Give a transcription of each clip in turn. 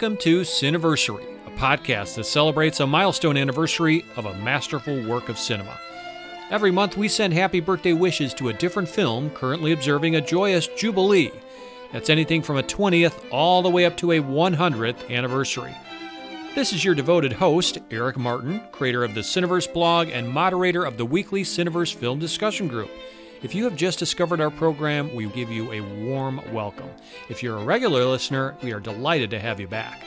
Welcome to Cineversary, a podcast that celebrates a milestone anniversary of a masterful work of cinema. Every month, we send happy birthday wishes to a different film currently observing a joyous jubilee. That's anything from a 20th all the way up to a 100th anniversary. This is your devoted host, Eric Martin, creator of the Cineverse blog and moderator of the weekly Cineverse Film Discussion Group. If you have just discovered our program, we give you a warm welcome. If you're a regular listener, we are delighted to have you back.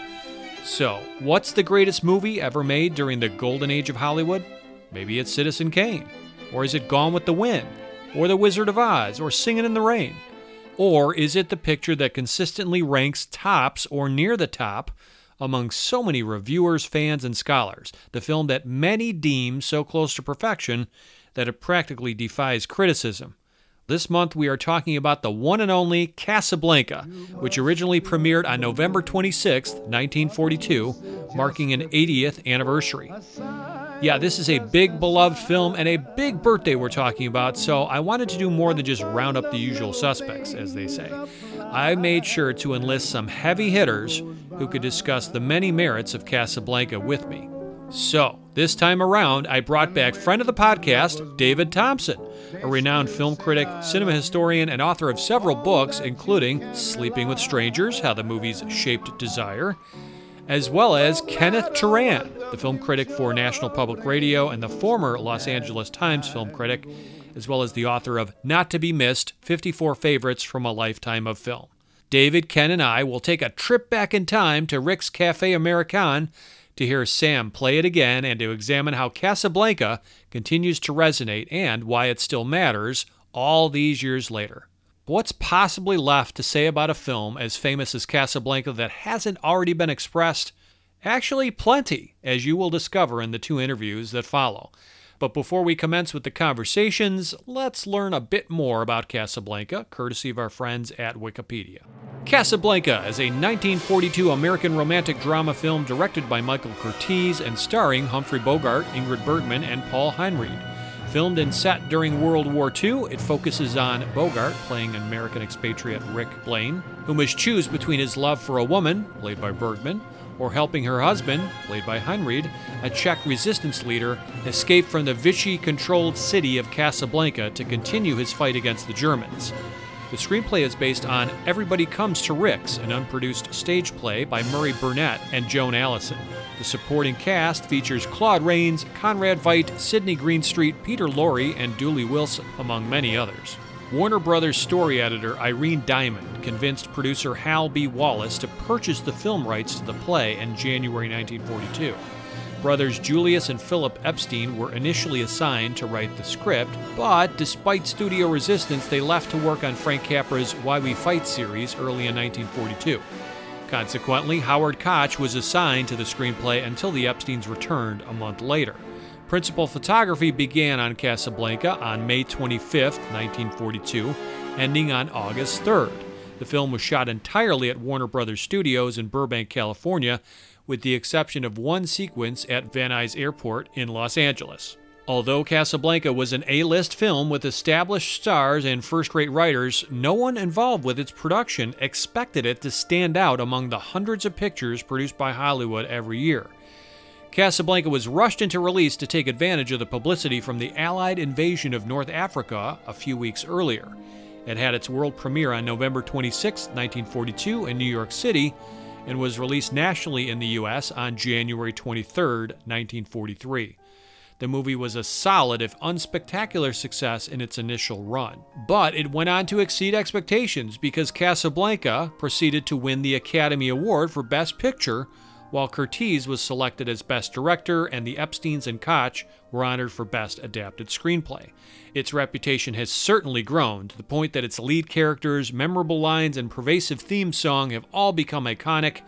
So, what's the greatest movie ever made during the golden age of Hollywood? Maybe it's Citizen Kane. Or is it Gone with the Wind? Or The Wizard of Oz? Or Singing in the Rain? Or is it the picture that consistently ranks tops or near the top among so many reviewers, fans, and scholars? The film that many deem so close to perfection that it practically defies criticism. This month, we are talking about the one and only Casablanca, which originally premiered on November 26, 1942, marking an 80th anniversary. Yeah, this is a big beloved film and a big birthday we're talking about, so I wanted to do more than just round up the usual suspects, as they say. I made sure to enlist some heavy hitters who could discuss the many merits of Casablanca with me. So, this time around, I brought back friend of the podcast, David Thomson, a renowned film critic, cinema historian, and author of several books, including Sleeping with Strangers How the Movies Shaped Desire, as well as Kenneth Turan, the film critic for National Public Radio and the former Los Angeles Times film critic, as well as the author of Not to Be Missed 54 Favorites from a Lifetime of Film. David, Ken, and I will take a trip back in time to Rick's Cafe American to hear Sam play it again and to examine how Casablanca continues to resonate and why it still matters all these years later. What's possibly left to say about a film as famous as Casablanca that hasn't already been expressed? Actually, plenty, as you will discover in the two interviews that follow. But before we commence with the conversations, let's learn a bit more about Casablanca, courtesy of our friends at Wikipedia. Casablanca is a 1942 American romantic drama film directed by Michael Curtiz and starring Humphrey Bogart, Ingrid Bergman, and Paul Henreid. Filmed and set during World War II, it focuses on Bogart playing American expatriate Rick Blaine, who must choose between his love for a woman, played by Bergman, or helping her husband, played by Henreid, a Czech resistance leader, escape from the Vichy controlled city of Casablanca to continue his fight against the Germans. The screenplay is based on Everybody Comes to Rick's, an unproduced stage play by Murray Burnett and Joan Allison. The supporting cast features Claude Rains, Conrad Veidt, Sidney Greenstreet, Peter Lorre, and Dooley Wilson, among many others. Warner Brothers story editor Irene Diamond convinced producer Hal B. Wallis to purchase the film rights to the play in January 1942. Brothers Julius and Philip Epstein were initially assigned to write the script, but despite studio resistance, they left to work on Frank Capra's Why We Fight series early in 1942. Consequently, Howard Koch was assigned to the screenplay until the Epsteins returned a month later. Principal photography began on Casablanca on May 25, 1942, ending on August 3rd. The film was shot entirely at Warner Brothers Studios in Burbank, California, with the exception of one sequence at Van Nuys Airport in Los Angeles. Although Casablanca was an A list film with established stars and first rate writers, no one involved with its production expected it to stand out among the hundreds of pictures produced by Hollywood every year. Casablanca was rushed into release to take advantage of the publicity from the Allied invasion of North Africa a few weeks earlier. It had its world premiere on November 26, 1942, in New York City, and was released nationally in the U.S. on January 23, 1943. The movie was a solid, if unspectacular, success in its initial run. But it went on to exceed expectations because Casablanca proceeded to win the Academy Award for Best Picture while Curtiz was selected as Best Director and the Epsteins and Koch were honored for Best Adapted Screenplay. Its reputation has certainly grown to the point that its lead characters, memorable lines, and pervasive theme song have all become iconic,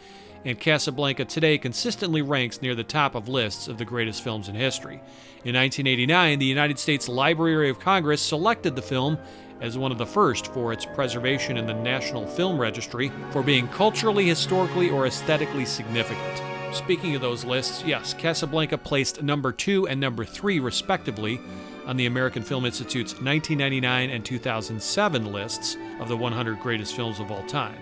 and Casablanca today consistently ranks near the top of lists of the greatest films in history. In 1989, the United States Library of Congress selected the film as one of the first for its preservation in the National Film Registry for being culturally, historically, or aesthetically significant. Speaking of those lists, yes, Casablanca placed number two and number three, respectively, on the American Film Institute's 1999 and 2007 lists of the 100 greatest films of all time.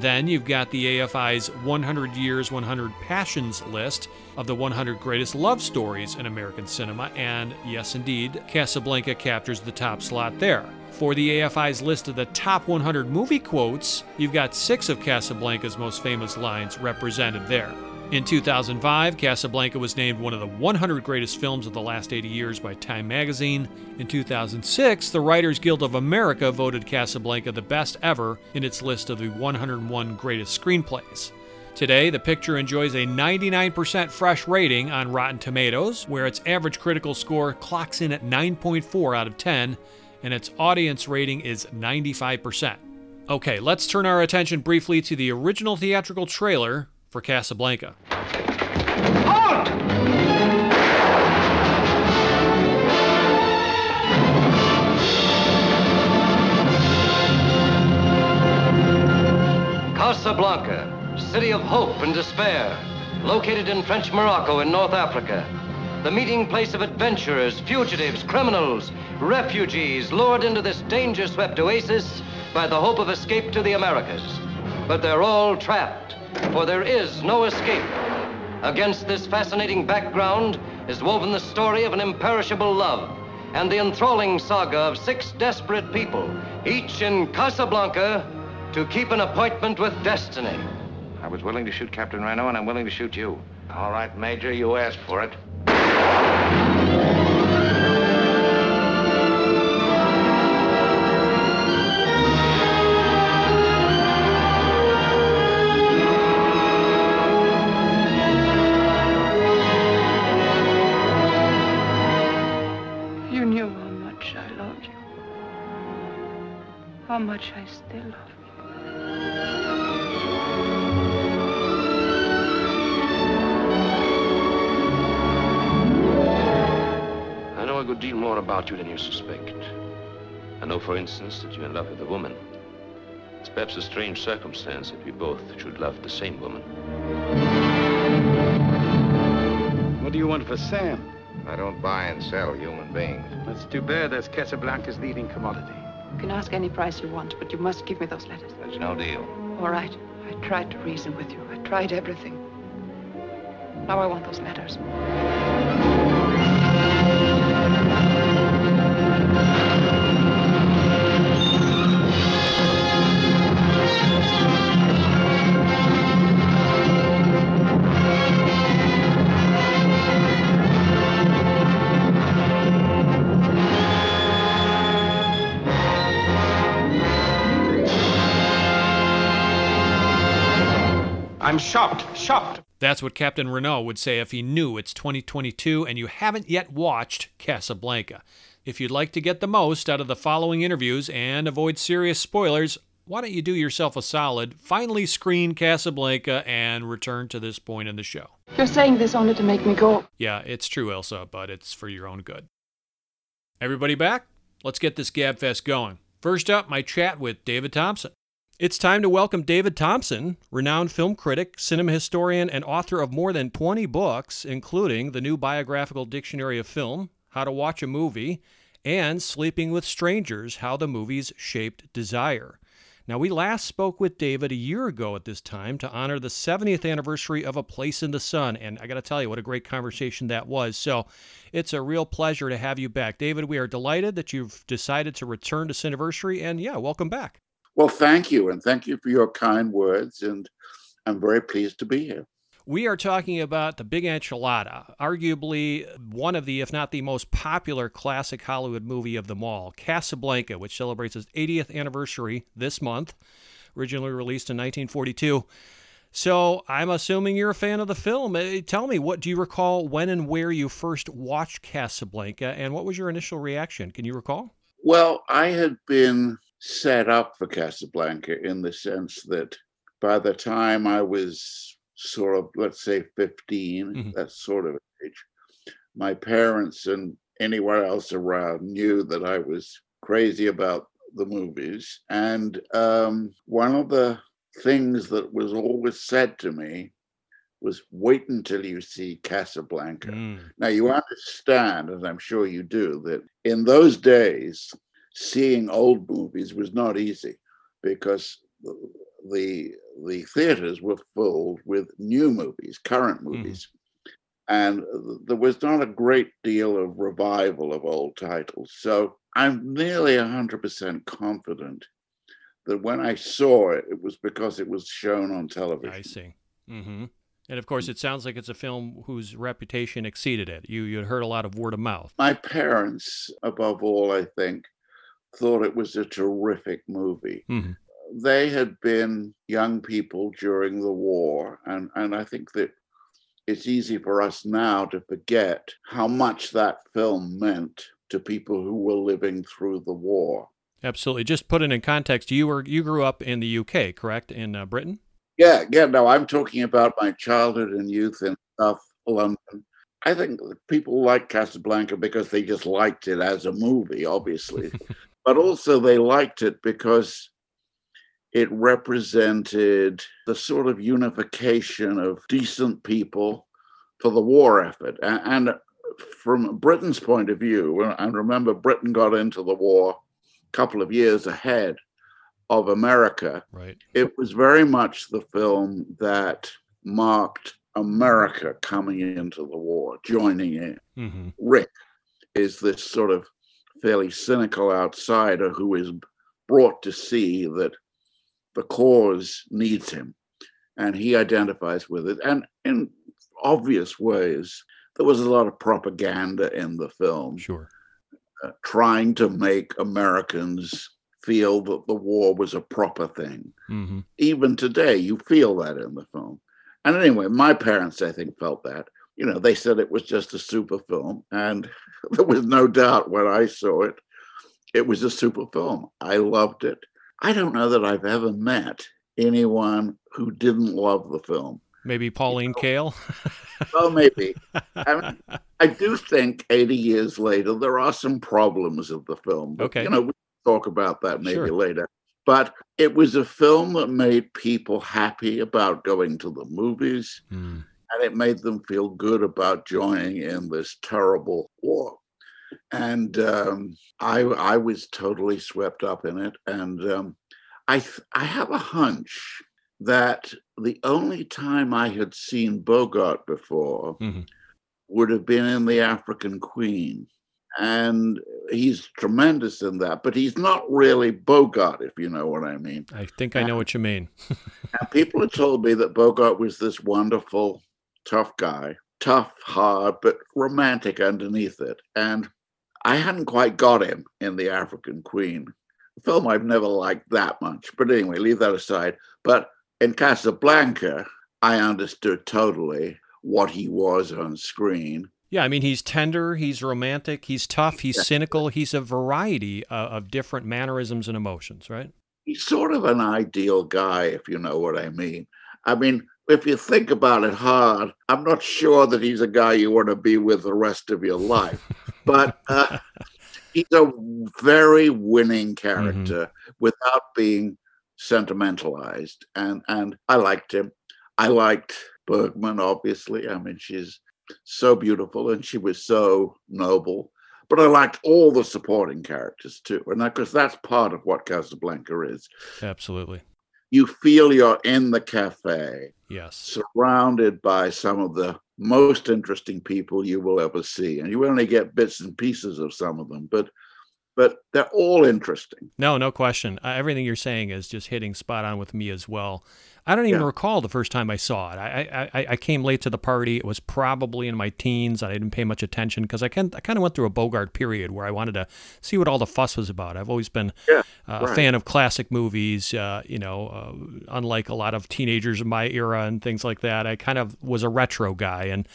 Then you've got the AFI's 100 Years, 100 Passions list of the 100 greatest love stories in American cinema, and yes, indeed, Casablanca captures the top slot there. For the AFI's list of the top 100 movie quotes, you've got six of Casablanca's most famous lines represented there. In 2005, Casablanca was named one of the 100 greatest films of the last 80 years by Time magazine. In 2006, the Writers Guild of America voted Casablanca the best ever in its list of the 101 greatest screenplays. Today, the picture enjoys a 99% fresh rating on Rotten Tomatoes, where its average critical score clocks in at 9.4 out of 10 and its audience rating is 95%. Okay, let's turn our attention briefly to the original theatrical trailer for Casablanca. Halt! Casablanca, city of hope and despair, located in French Morocco in North Africa the meeting place of adventurers, fugitives, criminals, refugees lured into this danger swept oasis by the hope of escape to the Americas. But they're all trapped, for there is no escape. Against this fascinating background is woven the story of an imperishable love and the enthralling saga of six desperate people, each in Casablanca to keep an appointment with destiny. I was willing to shoot Captain Renault, and I'm willing to shoot you. All right, Major, you asked for it. How much I still love you. I know a good deal more about you than you suspect. I know, for instance, that you're in love with a woman. It's perhaps a strange circumstance that we both should love the same woman. What do you want for Sam? I don't buy and sell human beings. That's too bad. That's Casablanca's leading commodity. You can ask any price you want, but you must give me those letters. That's no deal. All right. I tried to reason with you. I tried everything. Now I want those letters. I'm shocked, shocked. That's what Captain Renault would say if he knew it's 2022 and you haven't yet watched Casablanca. If you'd like to get the most out of the following interviews and avoid serious spoilers, why don't you do yourself a solid, finally screen Casablanca, and return to this point in the show? You're saying this only to make me go. Yeah, it's true, Ilsa, but it's for your own good. Everybody back? Let's get this GabFest going. First up, my chat with David Thomson. It's time to welcome David Thomson, renowned film critic, cinema historian, and author of more than 20 books, including the new biographical dictionary of film, How to Watch a Movie, and Sleeping with Strangers How the Movies Shaped Desire. Now, we last spoke with David a year ago at this time to honor the 70th anniversary of A Place in the Sun, and I got to tell you what a great conversation that was. So, it's a real pleasure to have you back. David, we are delighted that you've decided to return to Cineversary, and yeah, welcome back. Well, thank you, and thank you for your kind words, and I'm very pleased to be here. We are talking about The Big Enchilada, arguably one of the, if not the most popular classic Hollywood movie of them all, Casablanca, which celebrates its 80th anniversary this month, originally released in 1942. So I'm assuming you're a fan of the film. Uh, Tell me, what do you recall when and where you first watched Casablanca, and what was your initial reaction? Can you recall? Well, I had been set up for Casablanca in the sense that by the time I was sort of, let's say, 15, Mhm. that sort of age, my parents and anywhere else around knew that I was crazy about the movies. And um, one of the things that was always said to me was wait until you see Casablanca. Mm, Now, you understand, as I'm sure you do, that in those days, seeing old movies was not easy because the the theaters were filled with new movies, current movies. And there was not a great deal of revival of old titles. So I'm nearly 100% confident that when I saw it, it was because it was shown on television. I see. hmm And of course, it sounds like it's a film whose reputation exceeded it. You you had heard a lot of word of mouth. my parents, above all, I think, thought it was a terrific movie. Mhm. They had been young people during the war, and, and I think that it's easy for us now to forget how much that film meant to people who were living through the war. Absolutely. Just put it in context. You were you grew up in the UK, correct? In uh, Britain. Yeah, yeah, no, I'm talking about my childhood and youth in South London. I think people like Casablanca because they just liked it as a movie, obviously, but also they liked it because it represented the sort of unification of decent people for the war effort. And from Britain's point of view, and remember, Britain got into the war a couple of years ahead of America Right. it was very much the film that marked America coming into the war, joining in. hmm Rick is this sort of fairly cynical outsider who is brought to see that the cause needs him and he identifies with it. And in obvious ways, there was a lot of propaganda in the film Sure. uh, trying to make Americans feel that the war was a proper thing hmm even today, you feel that in the film. And anyway, my parents, I think, felt that. You know, they said it was just a super film. And there was no doubt when I saw it, it was a super film. I loved it. I don't know that I've ever met anyone who didn't love the film. Maybe Pauline Kael. Well, maybe. I, mean, I do think 80 years later, there are some problems of the film. But, Okay. You know, we can talk about that maybe Sure. later. But it was a film that made people happy about going to the movies, Mm. And it made them feel good about joining in this terrible war. And um, I, I was totally swept up in it. And um, I, th- I have a hunch that the only time I had seen Bogart before Mhm. would have been in The African Queen. And he's tremendous in that, but he's not really Bogart, if you know what I mean. I think I know what you mean. And people had told me that Bogart was this wonderful, tough guy, tough, hard, but romantic underneath it. And I hadn't quite got him in The African Queen, a film I've never liked that much. But anyway, leave that aside. But in Casablanca, I understood totally what he was on screen. Yeah, I mean, he's tender, he's romantic, he's tough, he's cynical, he's a variety uh, of different mannerisms and emotions, right? He's sort of an ideal guy, if you know what I mean. I mean, if you think about it hard, I'm not sure that he's a guy you want to be with the rest of your life. but uh, he's a very winning character without being sentimentalized. And and I liked him. I liked Bergman, obviously. I mean, she's so beautiful and she was so noble. But I liked all the supporting characters too. And because that's part of what Casablanca is. Absolutely. You feel you're in the cafe Yes. surrounded by some of the most interesting people you will ever see. And you only get bits and pieces of some of them, but but they're all interesting. No, no question. Uh, everything you're saying is just hitting spot on with me as well. I don't even Yeah. recall the first time I saw it. I, I, I- came late to the party. It was probably in my teens. I didn't pay much attention because I, can, I kind of went through a Bogart period where I wanted to see what all the fuss was about. I've always been Yeah, uh, a fan of classic movies, uh, you know, uh, unlike a lot of teenagers in my era and things like that. I kind of was a retro guy. and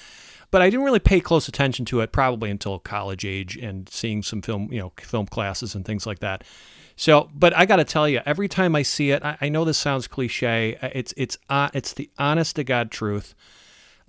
but I didn't really pay close attention to it probably until college age and seeing some film, you know, film classes and things like that. So, but I got to tell you, every time I see it, I, I know this sounds cliche. uh, It's it's uh, it's the honest to god truth.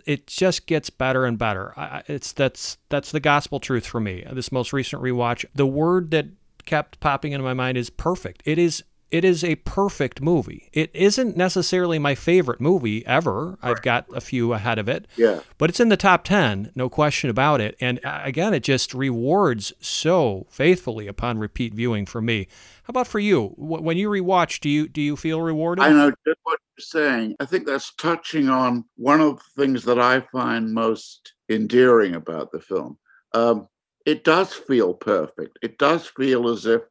It just gets better and better. I, it's that's that's the gospel truth for me. This most recent rewatch, the word that kept popping into my mind is perfect. It is it is a perfect movie. It isn't necessarily my favorite movie ever. I've got a few ahead of it Yeah. but it's in the top 10 no question about it and uh, again it just rewards so faithfully upon repeat viewing for me how about for you when you rewatch do you do you feel rewarded I know just what you're saying. I think that's touching on one of the things that I find most endearing about the film. Um, it does feel perfect. It does feel as if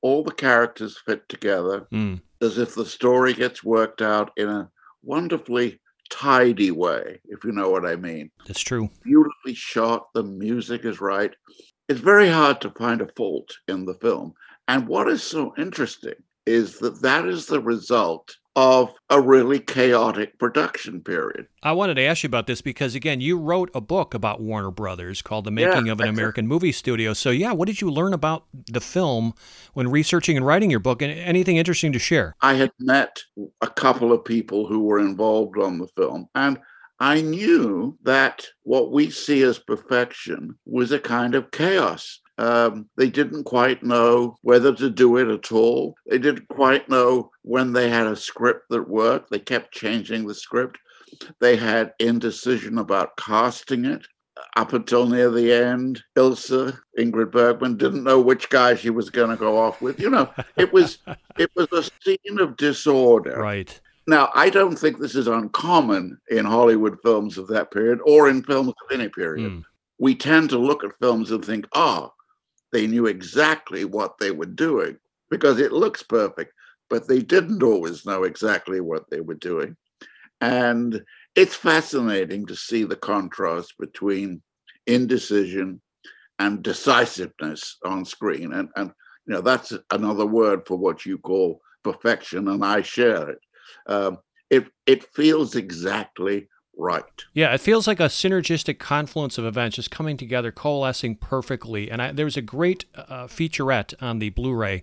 all the characters fit together, Mm, as if the story gets worked out in a wonderfully tidy way, if you know what I mean. that's true Beautifully shot, the music is right. It's very hard to find a fault in the film. And what is so interesting is that that is the result of a really chaotic production period. i wanted to ask you about this because again you wrote a book about warner brothers called the Yeah, making of an american movie studio so yeah what did you learn about the film when researching and writing your book and anything interesting to share I had met a couple of people who were involved on the film, and I knew that what we see as perfection was a kind of chaos. Um, they didn't quite know whether to do it at all. They didn't quite know when they had a script that worked. They kept changing the script. They had indecision about casting it. Up until near the end, Ilsa, Ingrid Bergman, didn't know which guy she was going to go off with. You know, it was it was a scene of disorder. right Now, I don't think this is uncommon in Hollywood films of that period or in films of any period. Mm. We tend to look at films and think, oh, they knew exactly what they were doing because it looks perfect, but they didn't always know exactly what they were doing. And it's fascinating to see the contrast between indecision and decisiveness on screen. And, and you know, that's another word for what you call perfection, and I share it. Um, it it feels exactly right. Yeah, it feels like a synergistic confluence of events just coming together, coalescing perfectly. And I, there was a great uh, featurette on the Blu-ray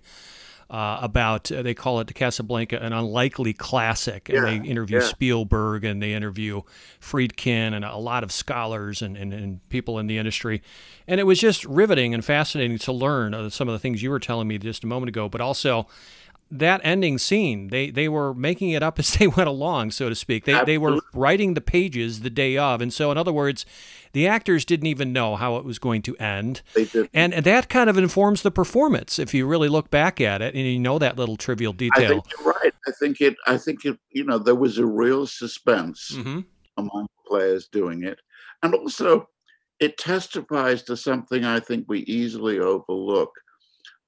uh, about uh, they call it the Casablanca, an unlikely classic. And Yeah, they interview yeah. Spielberg and they interview Friedkin and a lot of scholars and, and, and people in the industry. And it was just riveting and fascinating to learn uh, some of the things you were telling me just a moment ago, but also that ending scene they they were making it up as they went along so to speak they they were writing the pages the day of and so in other words the actors didn't even know how it was going to end They did. and that kind of informs the performance if you really look back at it and you know that little trivial I detail think you're right. I think it. I think it. You know, there was a real suspense hmm among players doing it, and also it testifies to something I think we easily overlook.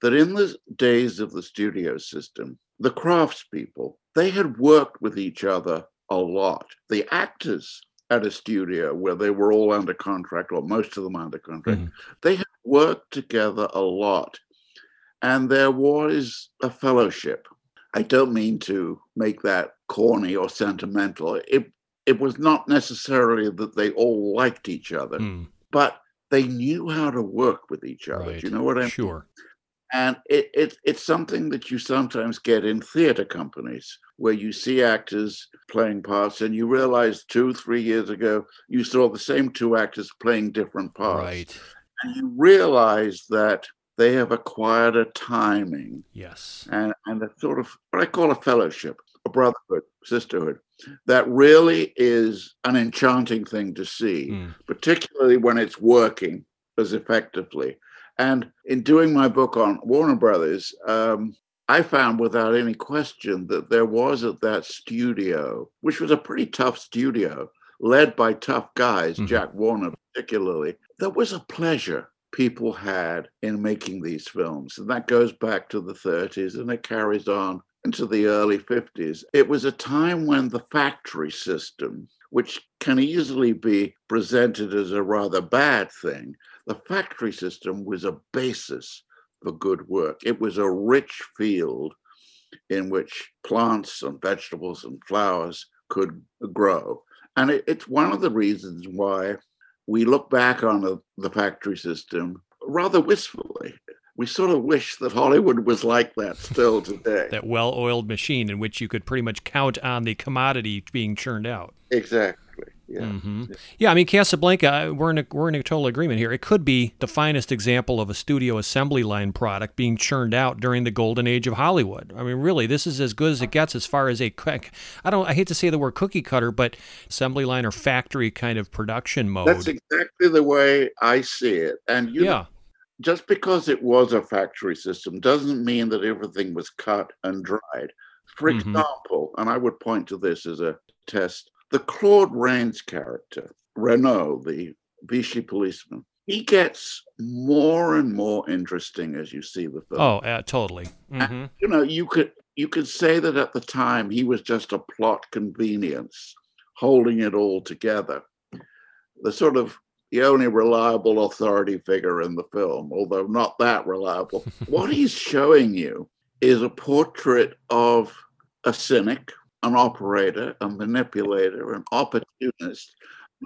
That in the days of the studio system, the craftspeople they had worked with each other a lot. The actors at a studio where they were all under contract, or most of them under contract, Mhm. they had worked together a lot. And there was a fellowship. I don't mean to make that corny or sentimental. It it was not necessarily that they all liked each other, Mm, but they knew how to work with each other. right Do you know what I mean? sure And it, it it's something that you sometimes get in theater companies where you see actors playing parts and you realize two, three years ago you saw the same two actors playing different parts. right And you realize that they have acquired a timing yes and, and a sort of what I call a fellowship, a brotherhood, sisterhood, that really is an enchanting thing to see, Mm. particularly when it's working as effectively. And in doing my book on Warner Brothers, um, I found without any question that there was at that studio, which was a pretty tough studio, led by tough guys, Mhm. Jack Warner particularly, there was a pleasure people had in making these films. And that goes back to the 30s and it carries on into the early 50s. It was a time when the factory system, which can easily be presented as a rather bad thing, the factory system was a basis for good work. It was a rich field in which plants and vegetables and flowers could grow. And it, it's one of the reasons why we look back on the, the factory system rather wistfully. We sort of wish that Hollywood was like that still today. that well oiled machine in which you could pretty much count on the commodity being churned out. Exactly. Yeah. Mm-hmm. Yeah, I mean Casablanca, we're in a, we're in a total agreement here. It could be the finest example of a studio assembly line product being churned out during the golden age of Hollywood. I mean, really, this is as good as it gets as far as a I don't I hate to say the word cookie cutter, but assembly line or factory kind of production mode. That's exactly the way I see it. And you yeah. Know, just because it was a factory system doesn't mean that everything was cut and dried. For Mhm. example, and I would point to this as a test, the Claude Rains character, Renault, the Vichy policeman, he gets more and more interesting as you see the film. Oh, uh, totally. hmm You know, you could you could say that at the time he was just a plot convenience, holding it all together. The sort of the only reliable authority figure in the film, although not that reliable. what he's showing you is a portrait of a cynic, an operator, a manipulator, an opportunist,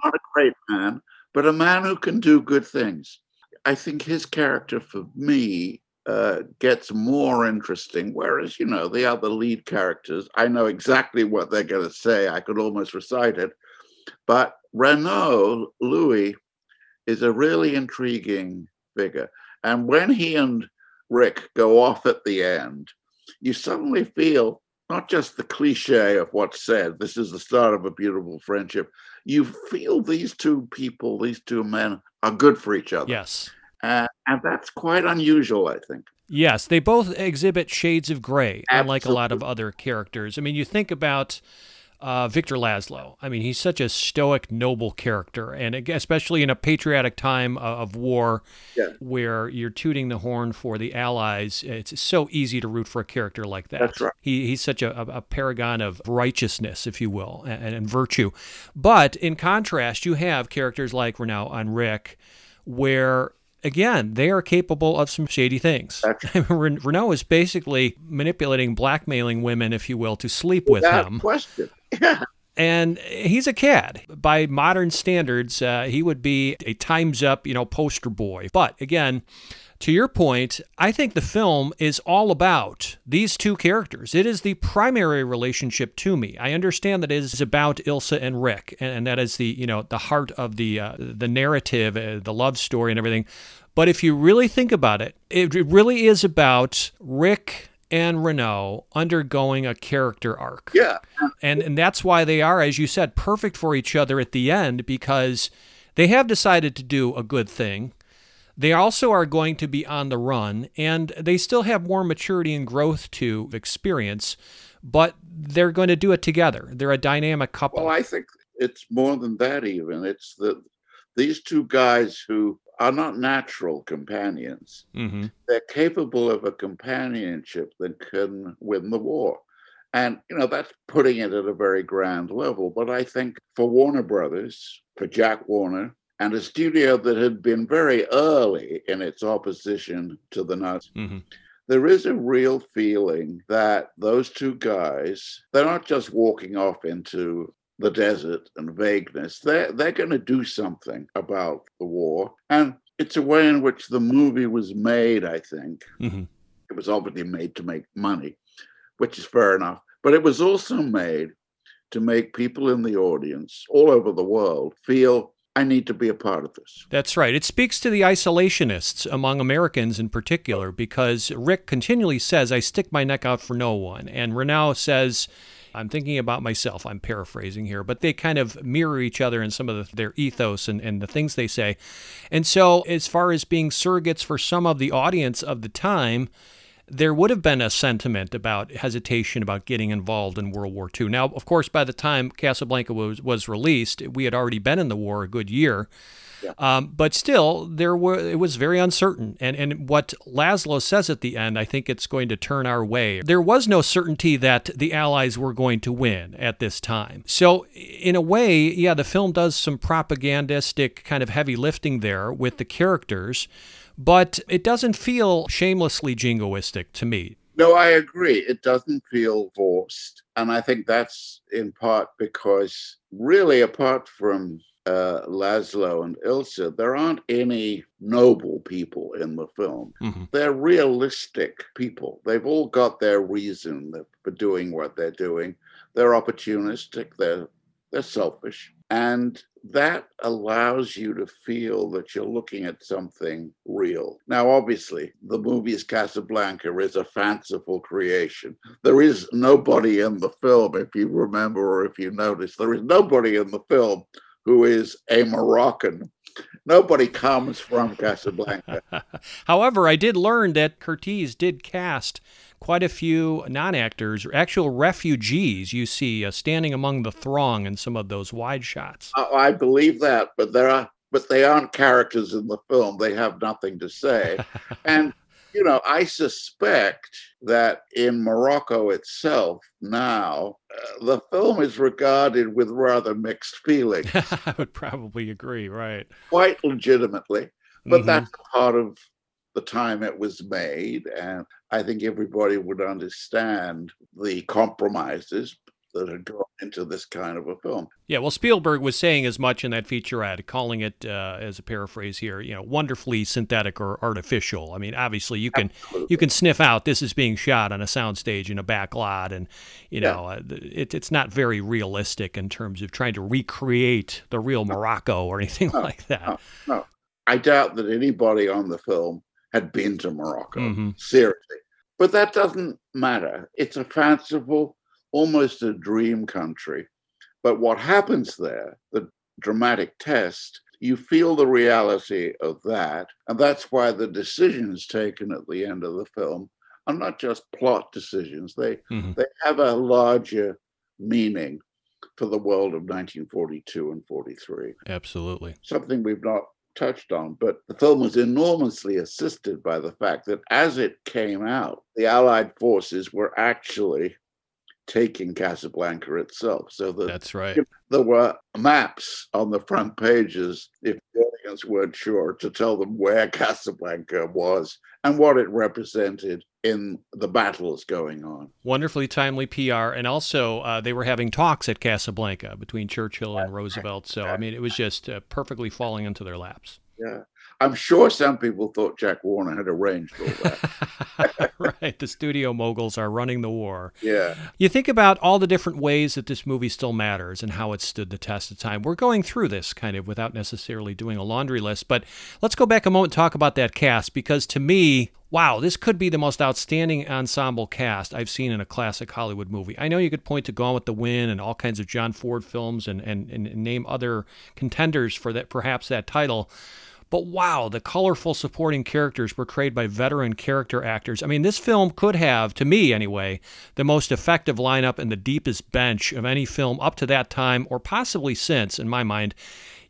not a great man, but a man who can do good things. I think his character, for me, uh, gets more interesting. Whereas, you know, the other lead characters, I know exactly what they're going to say. I could almost recite it. But Renault, Louis, is a really intriguing figure. And when he and Rick go off at the end, you suddenly feel not just the cliche of what's said, this is the start of a beautiful friendship. You feel these two people, these two men, are good for each other. Yes. Uh, and that's quite unusual, I think. Yes, they both exhibit shades of gray, unlike a lot of other characters. I mean, you think about uh, Victor Laszlo. I mean, he's such a stoic, noble character, and especially in a patriotic time of, of war, Yeah. where you're tooting the horn for the Allies. It's so easy to root for a character like that. That's right. He, he's such a, a, a paragon of righteousness, if you will, and, and virtue. But in contrast, you have characters like Renault and Rick, where again they are capable of some shady things. Ren- Renault is basically manipulating, blackmailing women, if you will, to sleep with Without him. question. Yeah. And he's a cad. By modern standards, uh, he would be a time's up, you know, poster boy. But again, to your point, I think the film is all about these two characters. It is the primary relationship to me. I understand that it is about Ilsa and Rick, and, that is the you know the heart of the uh, the narrative, uh, the love story, and everything. But if you really think about it it really is about Rick and Renault undergoing a character arc. Yeah. And and that's why they are, as you said, perfect for each other at the end because they have decided to do a good thing. They also are going to be on the run, and they still have more maturity and growth to experience, but they're going to do it together. They're a dynamic couple. Well, I think it's more than that, even. It's that these two guys who are not natural companions, hmm they're capable of a companionship that can win the war. And, you know, that's putting it at a very grand level. But I think for Warner Brothers, for Jack Warner, and a studio that had been very early in its opposition to the Nazis, hmm there is a real feeling that those two guys, they're not just walking off into the desert and vagueness. They're, they're going to do something about the war. And it's a way in which the movie was made, I think. hmm It was obviously made to make money, which is fair enough. But it was also made to make people in the audience all over the world feel I need to be a part of this. That's right. It speaks to the isolationists among Americans in particular because Rick continually says, I stick my neck out for no one. And Renault says, I'm thinking about myself. I'm paraphrasing here, but they kind of mirror each other in some of the, their ethos and, and the things they say. And so, as far as being surrogates for some of the audience of the time, there would have been a sentiment about hesitation about getting involved in World War II. Now, of course, by the time Casablanca was, was released, we had already been in the war a good year. Yeah. Um, but still, there were it was very uncertain. And and what Laszlo says at the end, I think it's going to turn our way. There was no certainty that the Allies were going to win at this time. So in a way, yeah, the film does some propagandistic kind of heavy lifting there with the characters, but it doesn't feel shamelessly jingoistic to me. No, I agree. It doesn't feel forced. And I think that's in part because, really, apart from uh, Laszlo and Ilsa, there aren't any noble people in the film. Mhm. They're realistic people. They've all got their reason for doing what they're doing. They're opportunistic. They're they're selfish, and that allows you to feel that you're looking at something real. Now, obviously, the movie's Casablanca is a fanciful creation. There is nobody in the film, if you remember or if you notice, there is nobody in the film who is a Moroccan. Nobody comes from Casablanca. However, I did learn that Curtiz did cast quite a few non actors, actual refugees you see uh, standing among the throng in some of those wide shots. I I believe that, but there are, but they aren't characters in the film. They have nothing to say, and you know, I suspect that in Morocco itself now, uh, the film is regarded with rather mixed feelings, I would probably agree, right? quite legitimately. But Mhm. that's part of the time it was made, and I think everybody would understand the compromises that are gone into this kind of a film. Yeah, well, Spielberg was saying as much in that featurette, calling it, uh, as a paraphrase here, you know, wonderfully synthetic or artificial. I mean, obviously, you can you can sniff out this is being shot on a soundstage in a back lot, and you Yeah. know, uh, it, it's not very realistic in terms of trying to recreate the real Morocco or anything No, like that. no. I doubt that anybody on the film had been to Morocco. Mhm. Seriously. But that doesn't matter. It's a fanciful, almost a dream country. But what happens there, the dramatic test, you feel the reality of that. And that's why the decisions taken at the end of the film are not just plot decisions, they, Mhm. they have a larger meaning for the world of 1942 and 43 Absolutely. something we've not touched on, but the film was enormously assisted by the fact that as it came out, the Allied forces were actually taking Casablanca itself. So that That's right. there were maps on the front pages, if the audience weren't sure, to tell them where Casablanca was and what it represented in the battles going on. Wonderfully timely PR, and also uh, they were having talks at Casablanca between Churchill and Roosevelt. So I mean, it was just uh, perfectly falling into their laps. Yeah. I'm sure some people thought Jack Warner had arranged all that. right, the studio moguls are running the war. yeah. You think about all the different ways that this movie still matters and how it stood the test of time. We're going through this kind of without necessarily doing a laundry list, but let's go back a moment and talk about that cast because to me, wow, this could be the most outstanding ensemble cast I've seen in a classic Hollywood movie. I know you could point to Gone with the Wind and all kinds of John Ford films and, and, and name other contenders for that perhaps that title. But wow, the colorful supporting characters portrayed by veteran character actors. I mean, this film could have, to me anyway, the most effective lineup and the deepest bench of any film up to that time, or possibly since, in my mind.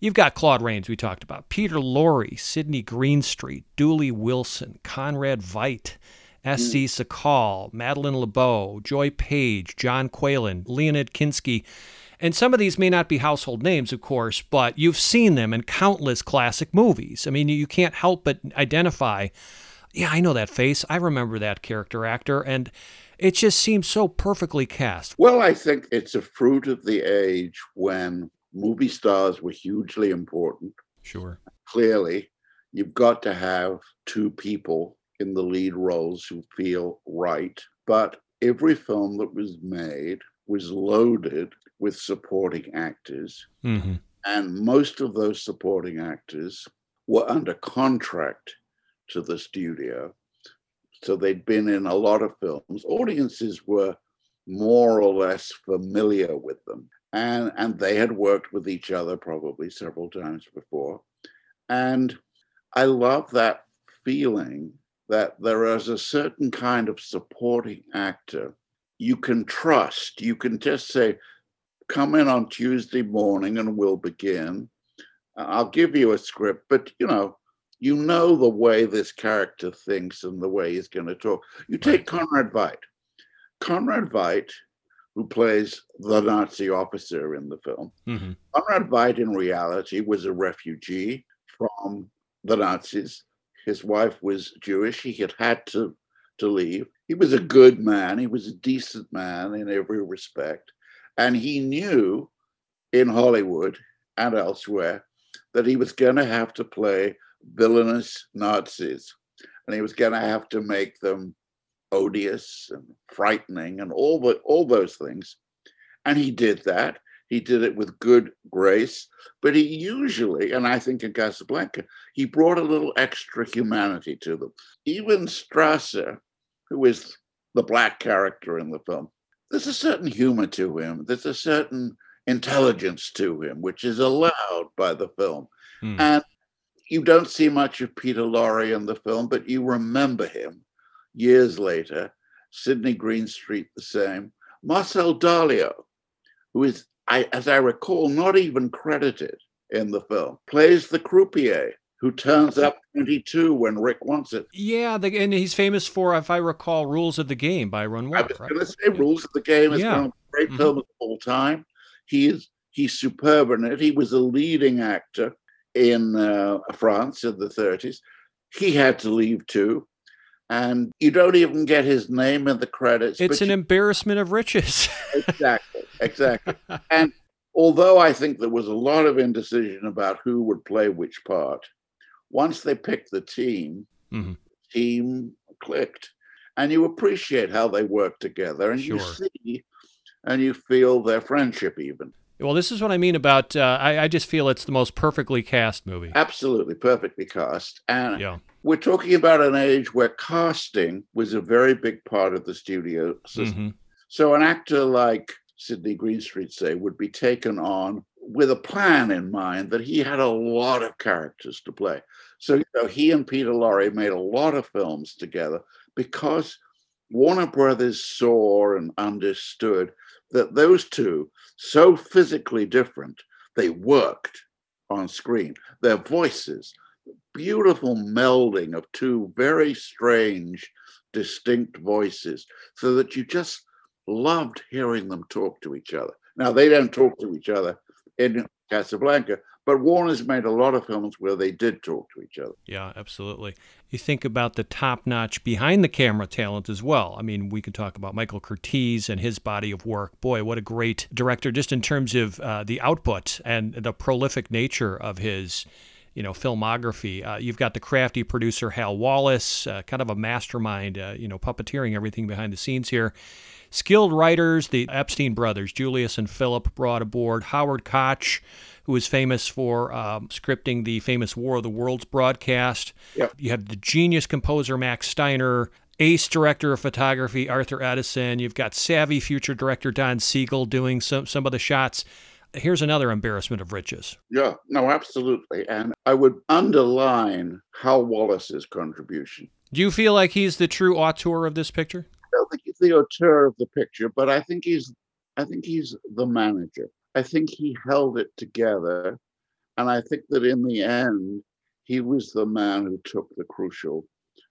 You've got Claude Rains, we talked about, Peter Lorre, Sidney Greenstreet, Dooley Wilson, Conrad Veidt, S.C. Hmm. Sakall, Madeleine Lebeau, Joy Page, John Qualen, Leonid Kinskey. And some of these may not be household names, of course, but you've seen them in countless classic movies. I mean, you can't help but identify, yeah, I know that face. I remember that character actor. And it just seems so perfectly cast. Well, I think it's a fruit of the age when movie stars were hugely important. Sure. Clearly, you've got to have two people in the lead roles who feel right. But every film that was made was loaded with supporting actors. hmm And most of those supporting actors were under contract to the studio. So they'd been in a lot of films. Audiences were more or less familiar with them. And, and they had worked with each other probably several times before. And I love that feeling that there is a certain kind of supporting actor you can trust. You can just say, come in on Tuesday morning and we'll begin. I'll give you a script, but you know, you know the way this character thinks and the way he's going to talk. You take Conrad Veidt. Conrad Veidt, who plays the Nazi officer in the film, hmm Conrad Veidt in reality was a refugee from the Nazis. His wife was Jewish. He had had to, to leave. He was a good man. He was a decent man in every respect. And he knew in Hollywood and elsewhere that he was going to have to play villainous Nazis. And he was going to have to make them odious and frightening and all, the, all those things. And he did that. He did it with good grace, but he usually, and I think in Casablanca, he brought a little extra humanity to them. Even Strasser, who is the black character in the film, there's a certain humor to him. There's a certain intelligence to him, which is allowed by the film. Hmm. And you don't see much of Peter Lorre in the film, but you remember him years later. Sidney Greenstreet, the same. Marcel Dalio, who is, I, as I recall, not even credited in the film, plays the croupier who turns up 22 when Rick wants it. Yeah, the, and he's famous for, if I recall, Rules of the Game by I Renoir. was Right? going to say Rules of the Game is Yeah. one of the great Mhm. films of all time. He is he's superb in it. He was a leading actor in uh, France in the 30s. He had to leave too. And you don't even get his name in the credits. It's an you- embarrassment of riches. exactly, exactly. and although I think there was a lot of indecision about who would play which part, once they picked the team, Mhm. team clicked, and you appreciate how they work together, and you see and you feel their friendship even. well, this is what I mean about. Uh, I, I just feel it's the most perfectly cast movie. Absolutely perfectly cast, and Yeah. we're talking about an age where casting was a very big part of the studio system. hmm So an actor like Sidney Greenstreet, say, would be taken on with a plan in mind that he had a lot of characters to play. So you know, he and Peter Lorre made a lot of films together because Warner Brothers saw and understood that those two, so physically different, they worked on screen. Their voices, beautiful melding of two very strange, distinct voices, so that you just loved hearing them talk to each other. Now, they don't talk to each other in Casablanca, but Warner's made a lot of films where they did talk to each other. Yeah, absolutely. You think about the top notch behind the camera talent as well. I mean, we could talk about Michael Curtiz and his body of work. Boy, what a great director, just in terms of uh, the output and the prolific nature of his. You know, filmography. Uh, you've got the crafty producer Hal Wallis, uh, kind of a mastermind. Uh, you know, puppeteering everything behind the scenes here. Skilled writers, the Epstein brothers, Julius and Philip, brought aboard Howard Koch, who is famous for um, scripting the famous War of the Worlds broadcast. Yep. You have the genius composer Max Steiner, ace director of photography Arthur Edeson. You've got savvy future director Don Siegel doing some, some of the shots. Here's another embarrassment of riches. Yeah, no, absolutely. And I would underline Hal Wallis's contribution. Do you feel like he's the true auteur of this picture? I don't think he's the auteur of the picture, but I think he's I think he's the manager. I think he held it together. And I think that in the end, he was the man who took the crucial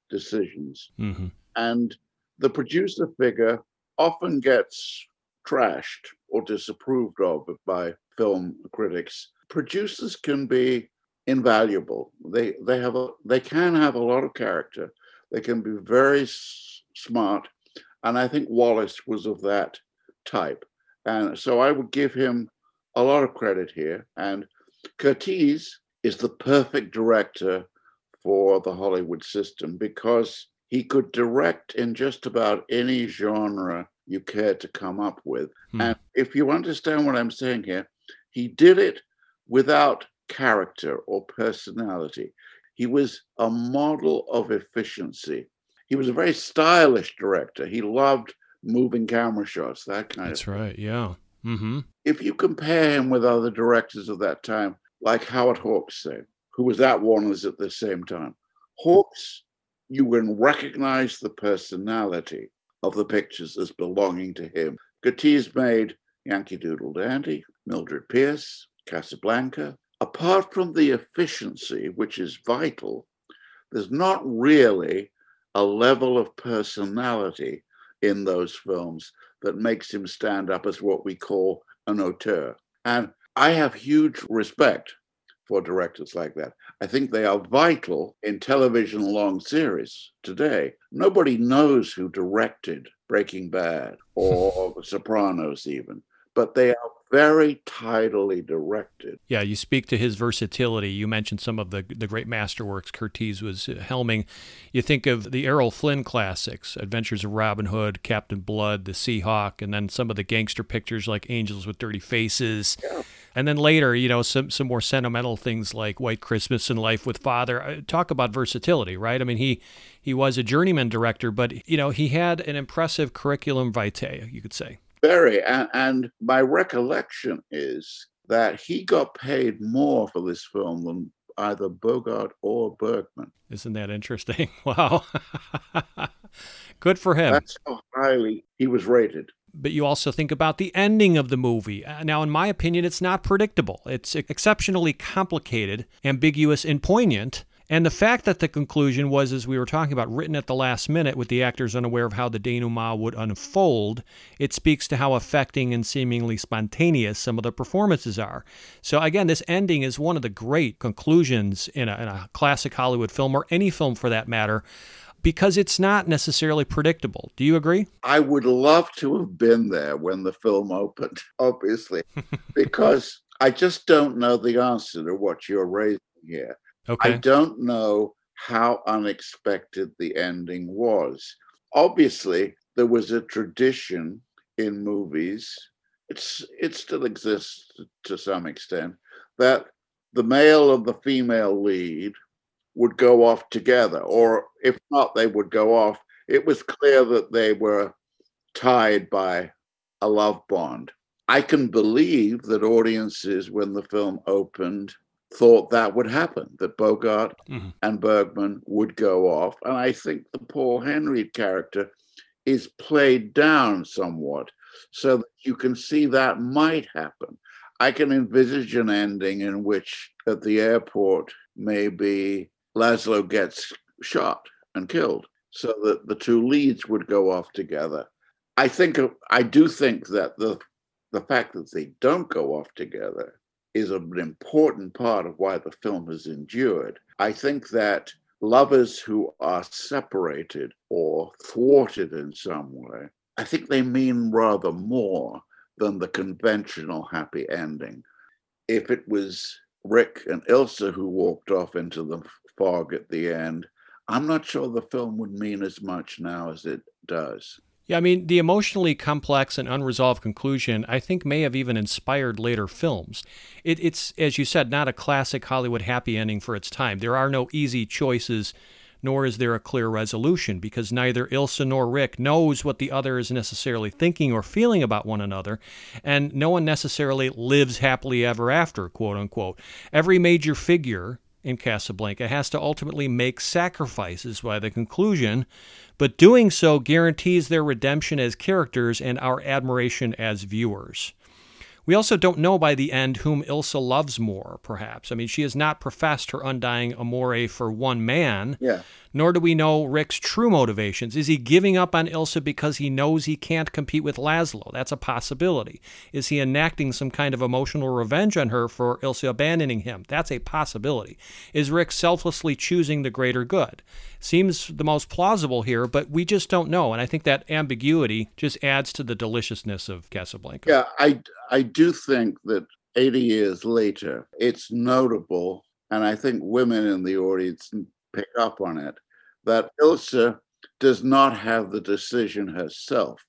decisions. Mm-hmm. And the producer figure often gets trashed or disapproved of by film critics. Producers can be invaluable. They they have a they can have a lot of character. They can be very s- smart, and I think Wallis was of that type. And so I would give him a lot of credit here. And Curtiz is the perfect director for the Hollywood system because he could direct in just about any genre you care to come up with. Hmm. And if you understand what I'm saying here, he did it without character or personality. He was a model of efficiency. He was a very stylish director. He loved moving camera shots, that kind That's of right. Yeah. Mm-hmm. if you compare him with other directors of that time, like Howard Hawks, say, who was at Warner's at the same time, Hawks, you can recognize the personality of the pictures as belonging to him. Curtiz made Yankee Doodle Dandy, Mildred Pierce, Casablanca, apart from the efficiency, which is vital, there's not really a level of personality in those films that makes him stand up as what we call an auteur. And I have huge respect for directors like that. I think they are vital in television long series today. Nobody knows who directed Breaking Bad or The Sopranos, even, but they are very tidily directed. Yeah, you speak to his versatility. You mentioned some of the the great masterworks Curtiz was uh, helming. You think of the Errol Flynn classics, Adventures of Robin Hood, Captain Blood, The Seahawk, and then some of the gangster pictures like Angels with Dirty Faces. Yeah. And then later, you know, some some more sentimental things like White Christmas and Life with Father. Uh, talk about versatility, right? I mean, he he was a journeyman director, but you know, he had an impressive curriculum vitae, you could say. Very. And, and my recollection is that he got paid more for this film than either Bogart or Bergman. Isn't that interesting? Wow. Good for him. That's how highly he was rated. But you also think about the ending of the movie. Uh, Now, in my opinion, it's not predictable. It's exceptionally complicated, ambiguous, and poignant. And the fact that the conclusion was, as we were talking about, written at the last minute with the actors unaware of how the denouement would unfold, it speaks to how affecting and seemingly spontaneous some of the performances are. So, again, this ending is one of the great conclusions in a, in a classic Hollywood film, or any film for that matter, because it's not necessarily predictable. Do you agree? I would love to have been there when the film opened, obviously, because I just don't know the answer to what you're raising here. Okay. I don't know how unexpected the ending was. Obviously, there was a tradition in movies, it's, it still exists to some extent, that the male and the female lead would go off together, or if not, they would go off. It was clear that they were tied by a love bond. I can believe that audiences, when the film opened, thought that would happen, that Bogart mm-hmm. and Bergman would go off. And I think the Paul Henreid character is played down somewhat so that you can see that might happen. I can envisage an ending in which at the airport, maybe Laszlo gets shot and killed so that the two leads would go off together. I think I do think that the the fact that they don't go off together is an important part of why the film has endured. I think that lovers who are separated or thwarted in some way, I think they mean rather more than the conventional happy ending. If it was Rick and Ilsa who walked off into the fog at the end, I'm not sure the film would mean as much now as it does. Yeah, I mean, the emotionally complex and unresolved conclusion, I think, may have even inspired later films. It, it's, as you said, not a classic Hollywood happy ending for its time. There are no easy choices, nor is there a clear resolution, because neither Ilsa nor Rick knows what the other is necessarily thinking or feeling about one another, and no one necessarily lives happily ever after, quote unquote. Every major figure in Casablanca has to ultimately make sacrifices by the conclusion, but doing so guarantees their redemption as characters and our admiration as viewers. We also don't know by the end whom Ilsa loves more, perhaps. I mean, she has not professed her undying amore for one man, Yeah. nor do we know Rick's true motivations. Is he giving up on Ilsa because he knows he can't compete with Laszlo? That's a possibility. Is he enacting some kind of emotional revenge on her for Ilsa abandoning him? That's a possibility. Is Rick selflessly choosing the greater good? Seems the most plausible here, but we just don't know. And I think that ambiguity just adds to the deliciousness of Casablanca. Yeah, I I do think that 80 years later, it's notable, and I think women in the audience pick up on it, that Ilsa does not have the decision herself.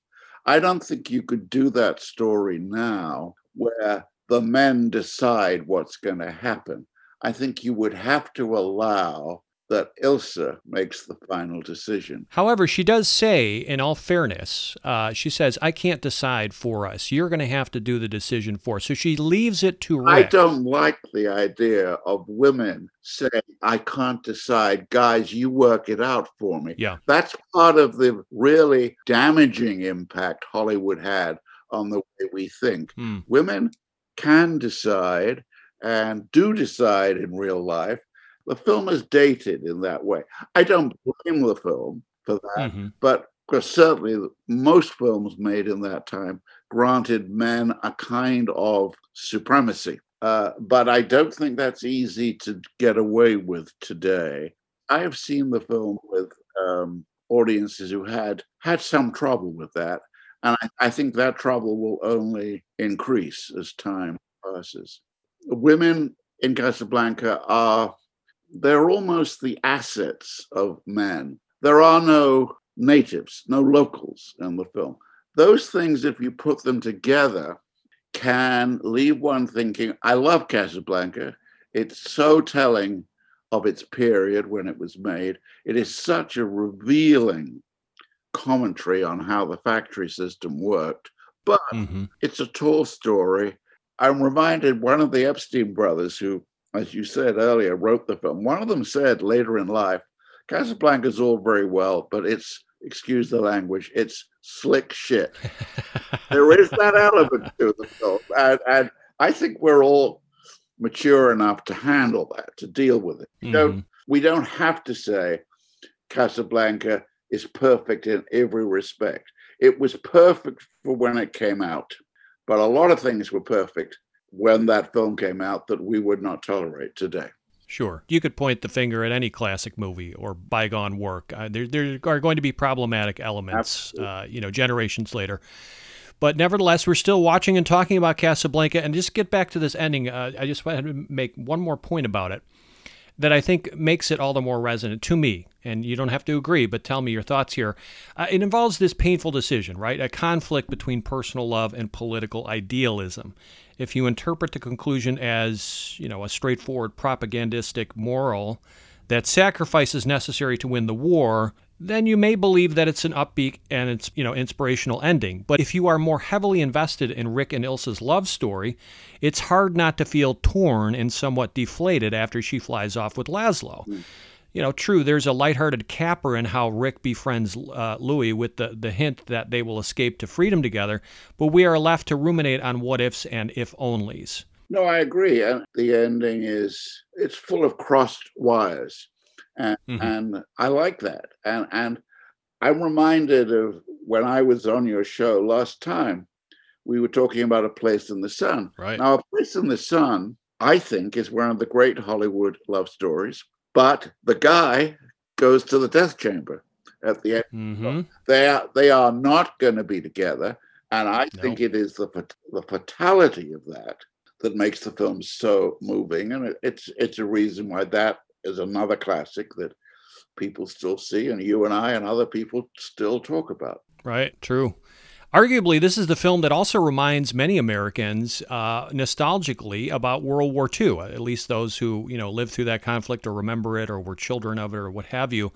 I don't think you could do that story now where the men decide what's going to happen. I think you would have to allow that Ilsa makes the final decision. However, she does say, in all fairness, uh, she says, I can't decide for us. You're going to have to do the decision for us. So she leaves it to Rick. I don't like the idea of women saying, I can't decide. Guys, you work it out for me. Yeah. That's part of the really damaging impact Hollywood had on the way we think. Hmm. Women can decide, and do decide in real life, the film is dated in that way. I don't blame the film for that, mm-hmm. but because certainly most films made in that time granted men a kind of supremacy. Uh, but I don't think that's easy to get away with today. I have seen the film with um, audiences who had had some trouble with that, and I, I think that trouble will only increase as time passes. Women in Casablanca are they're almost the assets of men. There are no natives, no locals in the film. Those things, if you put them together, can leave one thinking, I love Casablanca. It's so telling of its period when it was made. It is such a revealing commentary on how the factory system worked, but mm-hmm. it's a tall story. I'm reminded one of the Epstein brothers, who, as you said earlier, wrote the film, one of them said later in life, Casablanca is all very well, but it's, excuse the language, it's slick shit. there is that element to the film. And, and, I think we're all mature enough to handle that, to deal with it. Mm-hmm. Don't, we don't have to say Casablanca is perfect in every respect. It was perfect for when it came out, but a lot of things were perfect when that film came out that we would not tolerate today. Sure. You could point the finger at any classic movie or bygone work. Uh, there, there are going to be problematic elements, uh, you know, generations later. But nevertheless, we're still watching and talking about Casablanca. And just get back to this ending, uh, I just wanted to make one more point about it that I think makes it all the more resonant to me. And you don't have to agree, but tell me your thoughts here. Uh, it involves this painful decision, right? A conflict between personal love and political idealism if you interpret the conclusion as, you know, a straightforward propagandistic moral that sacrifice is necessary to win the war, then you may believe that it's an upbeat and it's, you know, inspirational ending. But if you are more heavily invested in Rick and Ilsa's love story, it's hard not to feel torn and somewhat deflated after she flies off with Laszlo. Mm you know, true, there's a lighthearted capper in how Rick befriends uh, Louis with the, the hint that they will escape to freedom together, but we are left to ruminate on what ifs and if onlys. No, I agree. And the ending is, it's full of crossed wires. And, mm-hmm. and I like that. And, and I'm reminded of when I was on your show last time, we were talking about A Place in the Sun. Right. Now, A Place in the Sun, I think, is one of the great Hollywood love stories but the guy goes to the death chamber at the end. Mm-hmm. They are they are not going to be together, and I no. think it is the the fatality of that that makes the film so moving, and it, it's it's a reason why that is another classic that people still see, and you and I and other people still talk about. Right. True. Arguably, this is the film that also reminds many Americans uh, nostalgically about World War II, at least those who you know lived through that conflict or remember it or were children of it or what have you.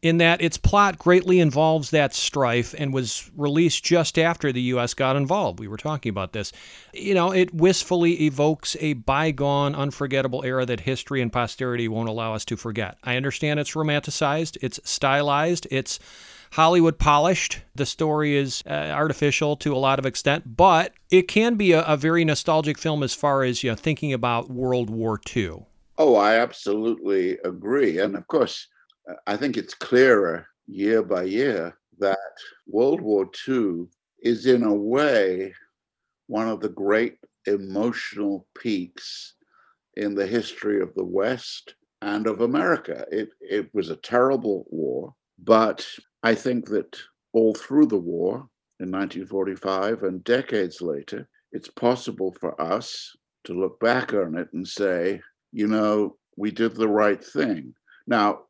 In that its plot greatly involves that strife and was released just after the U.S. got involved. We were talking about this. You know, it wistfully evokes a bygone, unforgettable era that history and posterity won't allow us to forget. I understand it's romanticized, it's stylized, it's Hollywood polished. The story is uh, artificial to a lot of extent, but it can be a, a, very nostalgic film as far as you know thinking about World War II. Oh, I absolutely agree, and of course, I think it's clearer year by year that World War II is in a way one of the great emotional peaks in the history of the West and of America. It it was a terrible war, but I think that all through the war in 1945 and decades later, it's possible for us to look back on it and say, you know, we did the right thing. Now,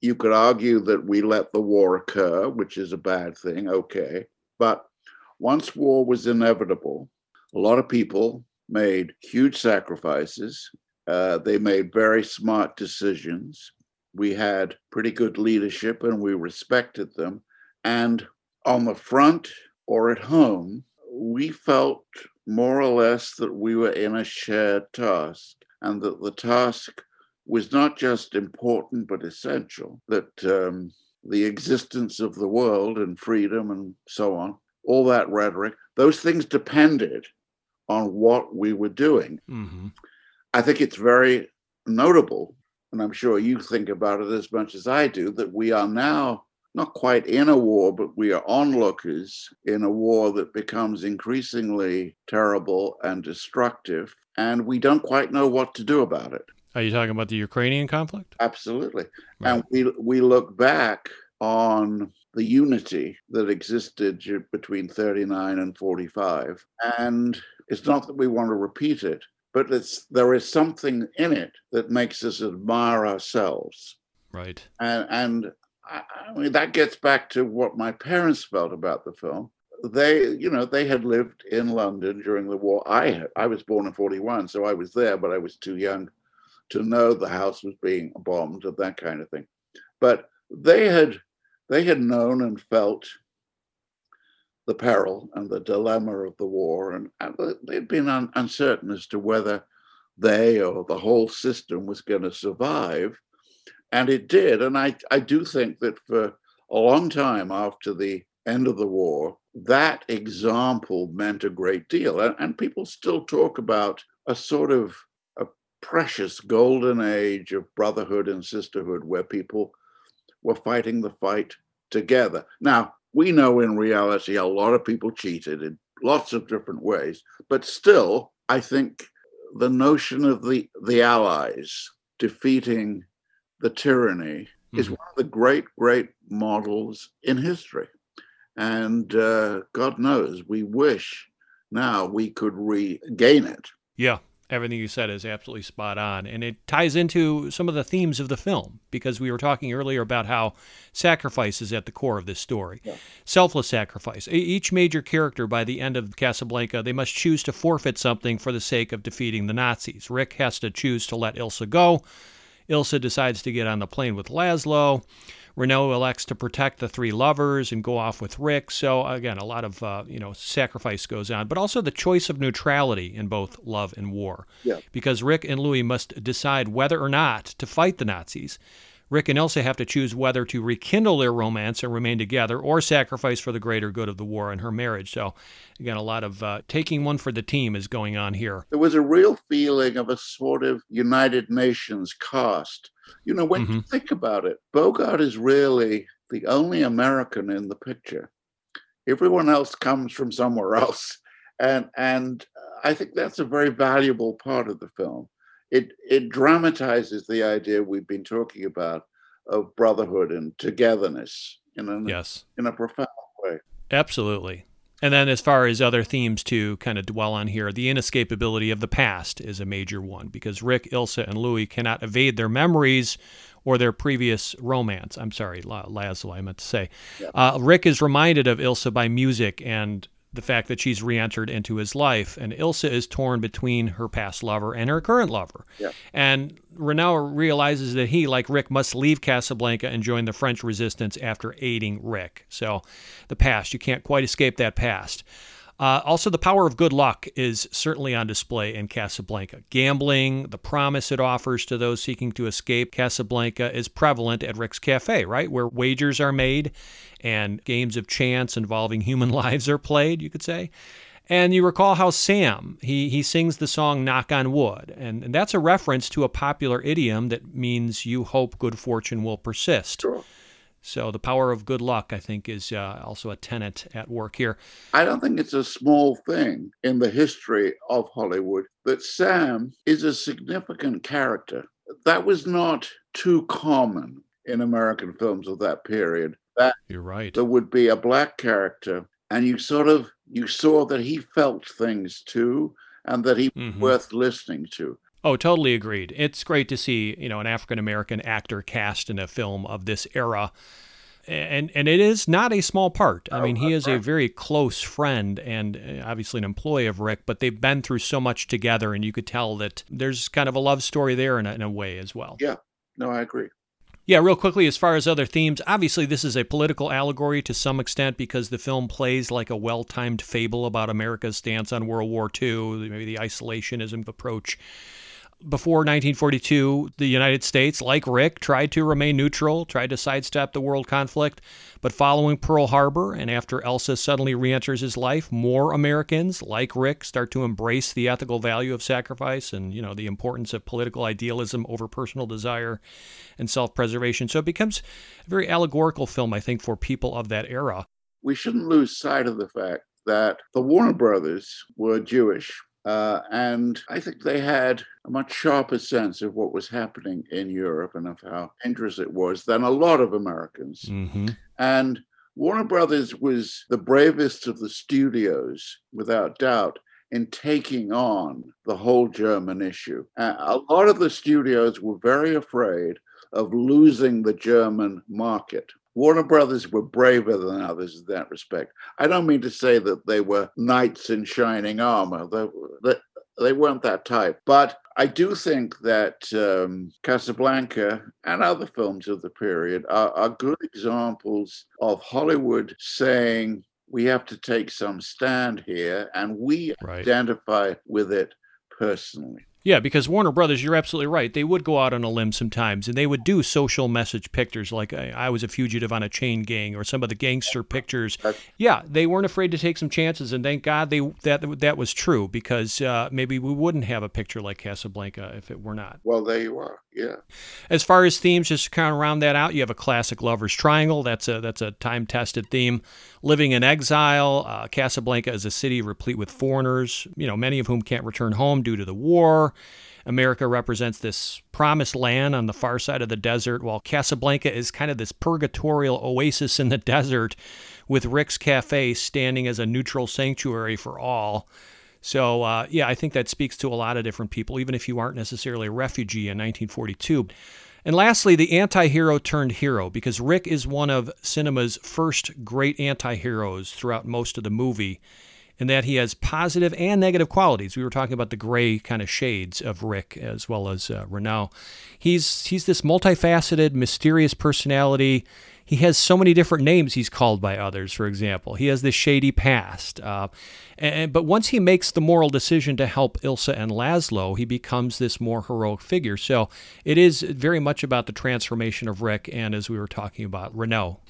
you could argue that we let the war occur, which is a bad thing, okay. But once war was inevitable, a lot of people made huge sacrifices. Uh, they made very smart decisions we had pretty good leadership and we respected them. And on the front or at home, we felt more or less that we were in a shared task and that the task was not just important but essential, that um, the existence of the world and freedom and so on, all that rhetoric, those things depended on what we were doing. Mm-hmm. I think it's very notable, and I'm sure you think about it as much as I do, that we are now not quite in a war, but we are onlookers in a war that becomes increasingly terrible and destructive, and we don't quite know what to do about it. Are you talking about the Ukrainian conflict? Absolutely. Right. And we we look back on the unity that existed between 39 and 45 and it's not that we want to repeat it but it's there is something in it that makes us admire ourselves. Right. And and I, I mean that gets back to what my parents felt about the film. They you know they had lived in london during the war. I i was born in 41 so i was there but i was too young to know the house was being bombed and that kind of thing. But they had they had known and felt the peril and the dilemma of the war, and, and they'd been un, uncertain as to whether they or the whole system was going to survive. And it did. And I, I do think that for a long time after the end of the war, that example meant a great deal. And, and people still talk about a sort of a precious golden age of brotherhood and sisterhood where people were fighting the fight together. Now, we know in reality a lot of people cheated in lots of different ways, but still, I think the notion of the, the Allies defeating the tyranny mm-hmm. is one of the great, great models in history. And uh, God knows, we wish now we could regain it. Yeah, everything you said is absolutely spot on. And it ties into some of the themes of the film because we were talking earlier about how sacrifice is at the core of this story. Yeah. Selfless sacrifice. Each major character by the end of Casablanca, they must choose to forfeit something for the sake of defeating the Nazis. Rick has to choose to let Ilsa go. Ilsa decides to get on the plane with Laszlo. Renault elects to protect the three lovers and go off with Rick. So again, a lot of uh, you know sacrifice goes on, but also the choice of neutrality in both love and war. Yeah. Because Rick and Louis must decide whether or not to fight the Nazis. Rick and Ilsa have to choose whether to rekindle their romance and remain together or sacrifice for the greater good of the war and her marriage. So, again, a lot of uh, taking one for the team is going on here. There was a real feeling of a sort of United Nations cast. You know, when mm-hmm. you think about it, Bogart is really the only American in the picture. Everyone else comes from somewhere else. And, and I think that's a very valuable part of the film it it dramatizes the idea we've been talking about of brotherhood and togetherness in a yes in a profound way. Absolutely. And then, as far as other themes to kind of dwell on here, the inescapability of the past is a major one because Rick, Ilsa, and Louis cannot evade their memories or their previous romance. I'm sorry, Laszlo, I meant to say. Yeah. Uh, Rick is reminded of Ilsa by music and the fact that she's re-entered into his life and Ilsa is torn between her past lover and her current lover. Yeah. And Renault realizes that he, like Rick, must leave Casablanca and join the French resistance after aiding Rick. So the past, you can't quite escape that past. Uh, also, the power of good luck is certainly on display in Casablanca. Gambling, the promise it offers to those seeking to escape Casablanca is prevalent at Rick's Cafe, right? Where wagers are made and games of chance involving human lives are played, you could say. And you recall how Sam, he, he sings the song Knock on Wood. And, and that's a reference to a popular idiom that means you hope good fortune will persist. Sure. So the power of good luck, I think, is uh, also a tenet at work here. I don't think it's a small thing in the history of Hollywood that Sam is a significant character. That was not too common in American films of that period. That you're right. There would be a black character, and you sort of you saw that he felt things too, and that he mm-hmm. worth listening to. Oh, totally agreed. It's great to see, you know, an African American actor cast in a film of this era. And and it is not a small part. I mean, he is a very close friend and uh, obviously an employee of Rick, but they've been through so much together, and you could tell that there's kind of a love story there in a, in a way as well. Yeah, no, I agree. Yeah, real quickly, as far as other themes, obviously this is a political allegory to some extent because the film plays like a well timed fable about America's stance on World War II, maybe the isolationism approach before 1942, the United States, like Rick, tried to remain neutral, tried to sidestep the world conflict. But following Pearl Harbor and after Ilsa suddenly re enters his life, more Americans, like Rick, start to embrace the ethical value of sacrifice and, you know, the importance of political idealism over personal desire and self preservation. So it becomes a very allegorical film, I think, for people of that era. We shouldn't lose sight of the fact that the Warner Brothers were Jewish uh, and I think they had a much sharper sense of what was happening in Europe and of how dangerous it was than a lot of Americans. Mm-hmm. And Warner Brothers was the bravest of the studios, without doubt, in taking on the whole German issue. Uh, a lot of the studios were very afraid of losing the German market. Warner Brothers were braver than others in that respect. I don't mean to say that they were knights in shining armor. They, they, they weren't that type. But I do think that um, Casablanca and other films of the period are, are good examples of Hollywood saying, we have to take some stand here, and we right. identify with it personally. Yeah, because Warner Brothers, you're absolutely right. They would go out on a limb sometimes, and they would do social message pictures like I, I was a fugitive on a chain gang or some of the gangster pictures. Yeah, they weren't afraid to take some chances, and thank God they that that was true because uh, maybe we wouldn't have a picture like Casablanca if it were not. Well, there you are. Yeah. As far as themes, just to kind of round that out, you have a classic lovers triangle. That's a that's a time tested theme. Living in exile, uh, Casablanca is a city replete with foreigners, you know, many of whom can't return home due to the war. America represents this promised land on the far side of the desert, while Casablanca is kind of this purgatorial oasis in the desert, with Rick's Cafe standing as a neutral sanctuary for all. So, uh, yeah, I think that speaks to a lot of different people, even if you aren't necessarily a refugee in 1942. And lastly, the anti hero turned hero, because Rick is one of cinema's first great anti heroes throughout most of the movie, in that he has positive and negative qualities. We were talking about the gray kind of shades of Rick as well as uh, Renault. He's, he's this multifaceted, mysterious personality he has so many different names he's called by others, for example. He has this shady past. Uh, and, but once he makes the moral decision to help Ilsa and Laszlo, he becomes this more heroic figure. So it is very much about the transformation of Rick and, as we were talking about, Renault.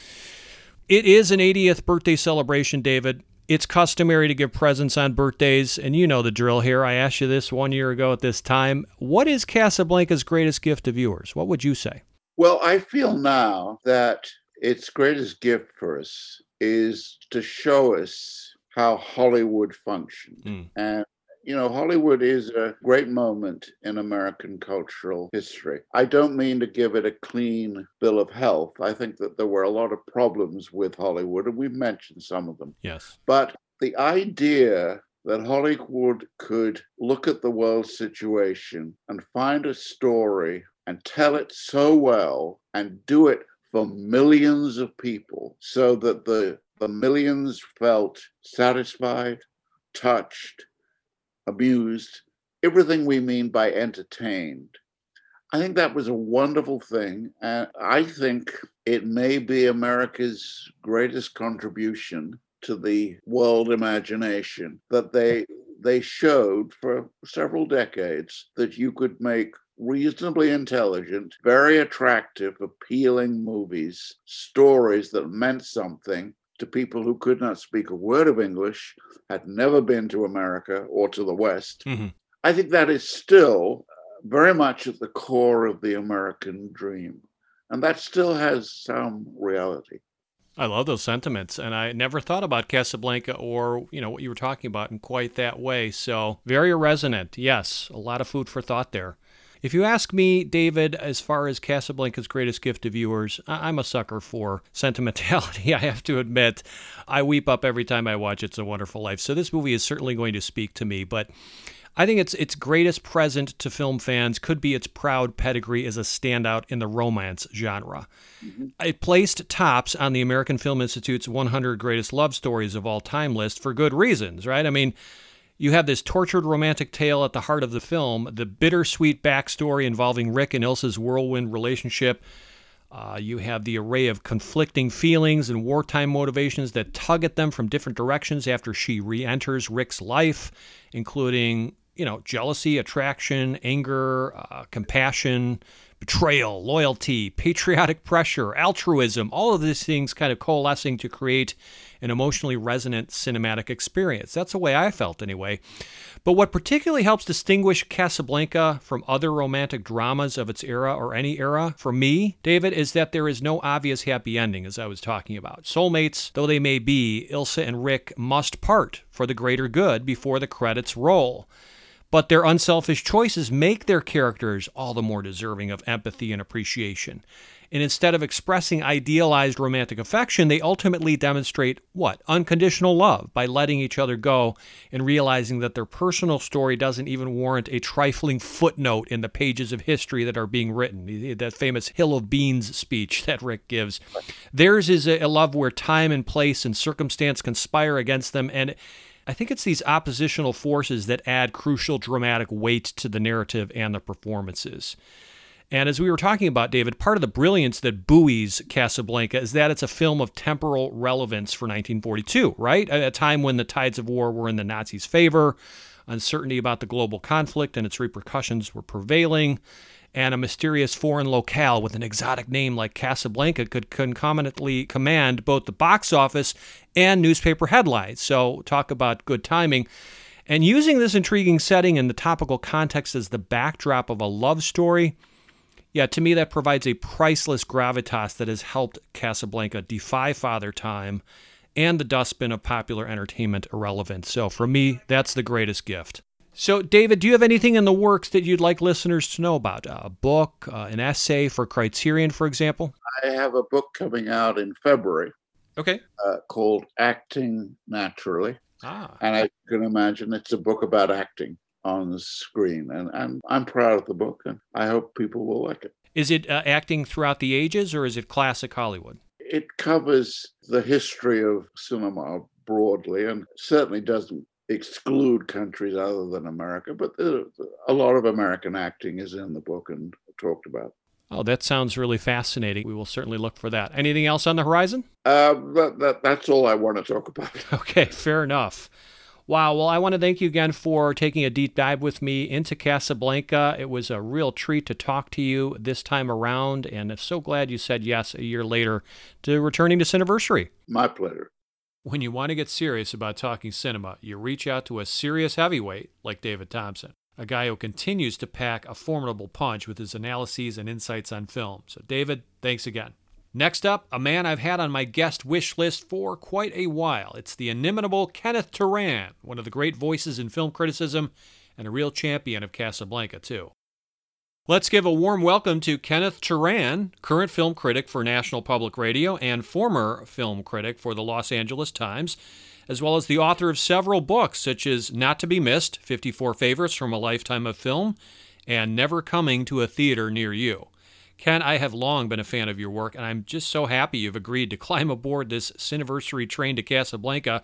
It is an 80th birthday celebration, David. It's customary to give presents on birthdays, and you know the drill here. I asked you this one year ago at this time. What is Casablanca's greatest gift to viewers? What would you say? Well, I feel now that its greatest gift for us is to show us how Hollywood functioned. Mm. And you know, Hollywood is a great moment in American cultural history. I don't mean to give it a clean bill of health. I think that there were a lot of problems with Hollywood, and we've mentioned some of them. Yes. But the idea that Hollywood could look at the world situation and find a story and tell it so well and do it for millions of people so that the, the millions felt satisfied, touched, amused, everything we mean by entertained. I think that was a wonderful thing. And I think it may be America's greatest contribution to the world imagination that they they showed for several decades that you could make reasonably intelligent, very attractive, appealing movies, stories that meant something to people who could not speak a word of English, had never been to America or to the West. Mm-hmm. I think that is still very much at the core of the American dream. And that still has some reality. I love those sentiments, and I never thought about Casablanca or you know what you were talking about in quite that way. So very resonant. Yes, a lot of food for thought there. If you ask me, David, as far as Casablanca's greatest gift to viewers, I'm a sucker for sentimentality. I have to admit, I weep up every time I watch It's a Wonderful Life. So this movie is certainly going to speak to me, but I think its its greatest present to film fans could be its proud pedigree as a standout in the romance genre. Mm-hmm. It placed tops on the American Film Institute's 100 greatest love stories of all time list for good reasons, right? I mean, you have this tortured romantic tale at the heart of the film, the bittersweet backstory involving Rick and Ilsa's whirlwind relationship. Uh, you have the array of conflicting feelings and wartime motivations that tug at them from different directions after she re enters Rick's life, including you know, jealousy, attraction, anger, uh, compassion, betrayal, loyalty, patriotic pressure, altruism, all of these things kind of coalescing to create an emotionally resonant cinematic experience. That's the way I felt anyway. But what particularly helps distinguish Casablanca from other romantic dramas of its era or any era, for me, David, is that there is no obvious happy ending, as I was talking about. Soulmates, though they may be, Ilsa and Rick must part for the greater good before the credits roll but their unselfish choices make their characters all the more deserving of empathy and appreciation. And instead of expressing idealized romantic affection, they ultimately demonstrate what? Unconditional love by letting each other go and realizing that their personal story doesn't even warrant a trifling footnote in the pages of history that are being written. That famous Hill of Beans speech that Rick gives. Theirs is a love where time and place and circumstance conspire against them. And I think it's these oppositional forces that add crucial dramatic weight to the narrative and the performances. And as we were talking about, David, part of the brilliance that buoys Casablanca is that it's a film of temporal relevance for 1942, right? At a time when the tides of war were in the Nazis' favor, uncertainty about the global conflict and its repercussions were prevailing and a mysterious foreign locale with an exotic name like Casablanca could concomitantly command both the box office and newspaper headlines. So, talk about good timing. And using this intriguing setting and the topical context as the backdrop of a love story, yeah, to me, that provides a priceless gravitas that has helped Casablanca defy Father Time and the dustbin of popular entertainment irrelevance. So, for me, that's the greatest gift. So, David, do you have anything in the works that you'd like listeners to know about? A book, uh, an essay for Criterion, for example? I have a book coming out in February. Okay. Uh, called Acting Naturally. Ah. And I can imagine it's a book about acting on the screen. And I'm, I'm proud of the book, and I hope people will like it. Is it uh, acting throughout the ages, or is it classic Hollywood? It covers the history of cinema broadly and certainly doesn't exclude countries other than America, but a lot of American acting is in the book and talked about. Oh, that sounds really fascinating. We will certainly look for that. Anything else on the horizon? Uh, that, that, that's all I want to talk about. Okay, fair enough. Wow. Well, I want to thank you again for taking a deep dive with me into Casablanca. It was a real treat to talk to you this time around, and I'm so glad you said yes a year later to returning to Cineversary. My pleasure. When you want to get serious about talking cinema, you reach out to a serious heavyweight like David Thomson, a guy who continues to pack a formidable punch with his analyses and insights on film. So, David, thanks again. Next up, a man I've had on my guest wish list for quite a while. It's the inimitable Kenneth Turan, one of the great voices in film criticism and a real champion of Casablanca, too. Let's give a warm welcome to Kenneth Turan, current film critic for National Public Radio and former film critic for the Los Angeles Times, as well as the author of several books such as Not to Be Missed 54 Favorites from a Lifetime of Film and Never Coming to a Theater Near You. Ken, I have long been a fan of your work, and I'm just so happy you've agreed to climb aboard this Cineversary train to Casablanca,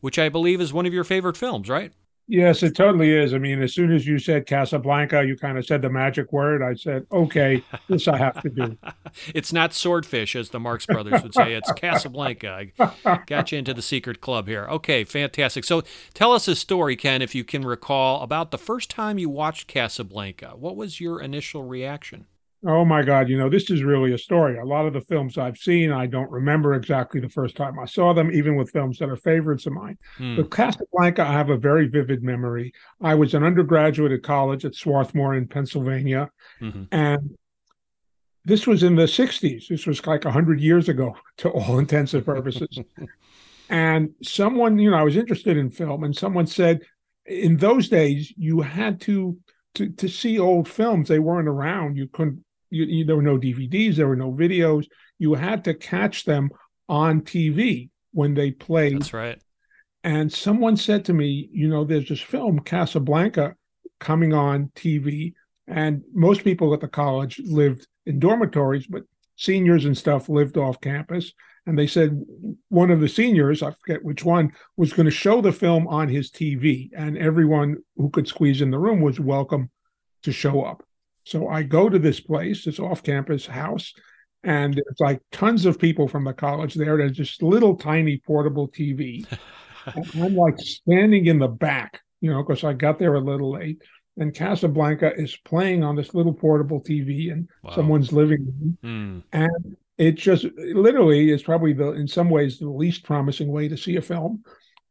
which I believe is one of your favorite films, right? Yes, it totally is. I mean, as soon as you said Casablanca, you kind of said the magic word. I said, okay, this I have to do. it's not swordfish, as the Marx brothers would say. It's Casablanca. I got you into the secret club here. Okay, fantastic. So tell us a story, Ken, if you can recall, about the first time you watched Casablanca. What was your initial reaction? Oh my God, you know, this is really a story. A lot of the films I've seen, I don't remember exactly the first time I saw them, even with films that are favorites of mine. Hmm. But Casablanca, I have a very vivid memory. I was an undergraduate at college at Swarthmore in Pennsylvania. Mm-hmm. And this was in the 60s. This was like 100 years ago to all intents and purposes. and someone, you know, I was interested in film, and someone said, in those days, you had to to to see old films. They weren't around. You couldn't you, you, there were no DVDs, there were no videos. You had to catch them on TV when they played. That's right. And someone said to me, you know, there's this film Casablanca coming on TV, and most people at the college lived in dormitories, but seniors and stuff lived off campus. And they said one of the seniors, I forget which one, was going to show the film on his TV, and everyone who could squeeze in the room was welcome to show up. So I go to this place, this off campus house, and it's like tons of people from the college there. There's just little tiny portable TV. I'm like standing in the back you know, because I got there a little late. And Casablanca is playing on this little portable TV in wow. someone's living room. Mm. And it just literally is probably the, in some ways, the least promising way to see a film.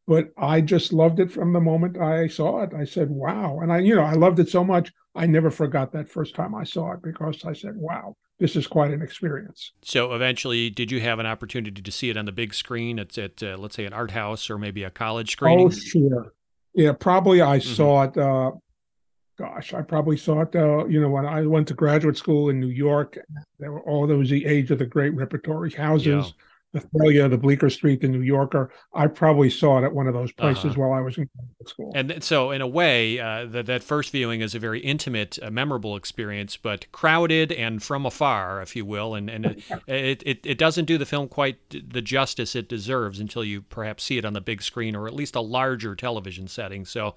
But I just loved it from the moment I saw it. I said, wow. And I, you know, I loved it so much. I never forgot that first time I saw it because I said, wow, this is quite an experience. So eventually, did you have an opportunity to see it on the big screen? It's at, uh, let's say, an art house or maybe a college screening? Oh, sure. Yeah, probably I mm-hmm. saw it. Uh, gosh, I probably saw it. Uh, you know, when I went to graduate school in New York, there were all those the age of the great repertory houses. Yeah the Thalia, the Bleecker Street, the New Yorker. I probably saw it at one of those places uh-huh. while I was in school. And so, in a way, uh, that that first viewing is a very intimate, uh, memorable experience, but crowded and from afar, if you will. And and it, it, it it doesn't do the film quite the justice it deserves until you perhaps see it on the big screen or at least a larger television setting. So.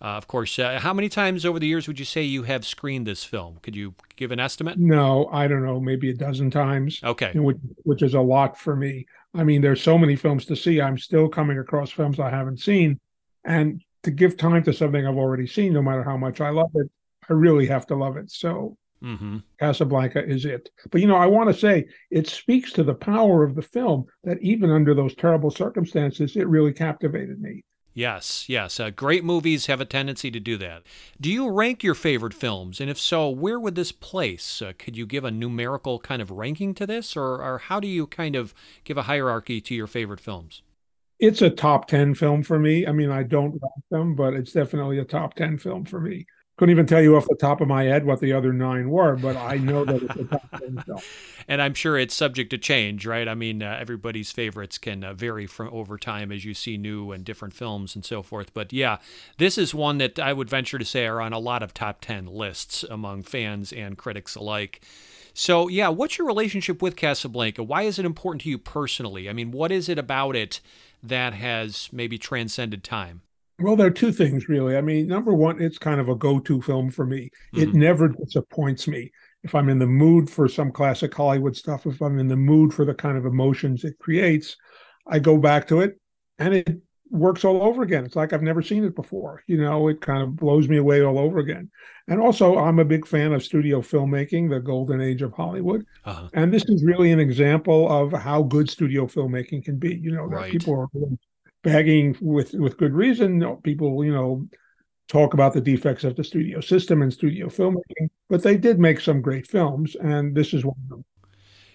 Uh, of course, uh, how many times over the years would you say you have screened this film? Could you give an estimate? No, I don't know, maybe a dozen times. Okay. Which, which is a lot for me. I mean, there's so many films to see. I'm still coming across films I haven't seen. And to give time to something I've already seen, no matter how much I love it, I really have to love it. So mm-hmm. Casablanca is it. But, you know, I want to say it speaks to the power of the film that even under those terrible circumstances, it really captivated me. Yes, yes. Uh, great movies have a tendency to do that. Do you rank your favorite films? And if so, where would this place? Uh, could you give a numerical kind of ranking to this? Or, or how do you kind of give a hierarchy to your favorite films? It's a top 10 film for me. I mean, I don't rank them, but it's definitely a top 10 film for me couldn't even tell you off the top of my head what the other nine were, but I know that it's a top ten film. and I'm sure it's subject to change, right? I mean, uh, everybody's favorites can uh, vary from over time as you see new and different films and so forth. But yeah, this is one that I would venture to say are on a lot of top ten lists among fans and critics alike. So yeah, what's your relationship with Casablanca? Why is it important to you personally? I mean, what is it about it that has maybe transcended time? Well, there are two things really. I mean, number one, it's kind of a go-to film for me. Mm-hmm. It never disappoints me. If I'm in the mood for some classic Hollywood stuff, if I'm in the mood for the kind of emotions it creates, I go back to it and it works all over again. It's like I've never seen it before. You know, it kind of blows me away all over again. And also, I'm a big fan of studio filmmaking, the golden age of Hollywood. Uh-huh. And this is really an example of how good studio filmmaking can be. You know, right. people are bagging with with good reason. People, you know, talk about the defects of the studio system and studio filmmaking, but they did make some great films, and this is one of them.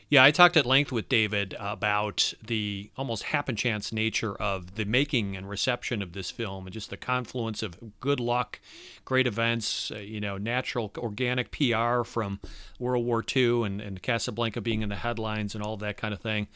Yeah, I talked at length with David about the almost happen chance nature of the making and reception of this film and just the confluence of good luck, great events, uh, you know, natural, organic PR from World War II and, and Casablanca being in the headlines and all that kind of thing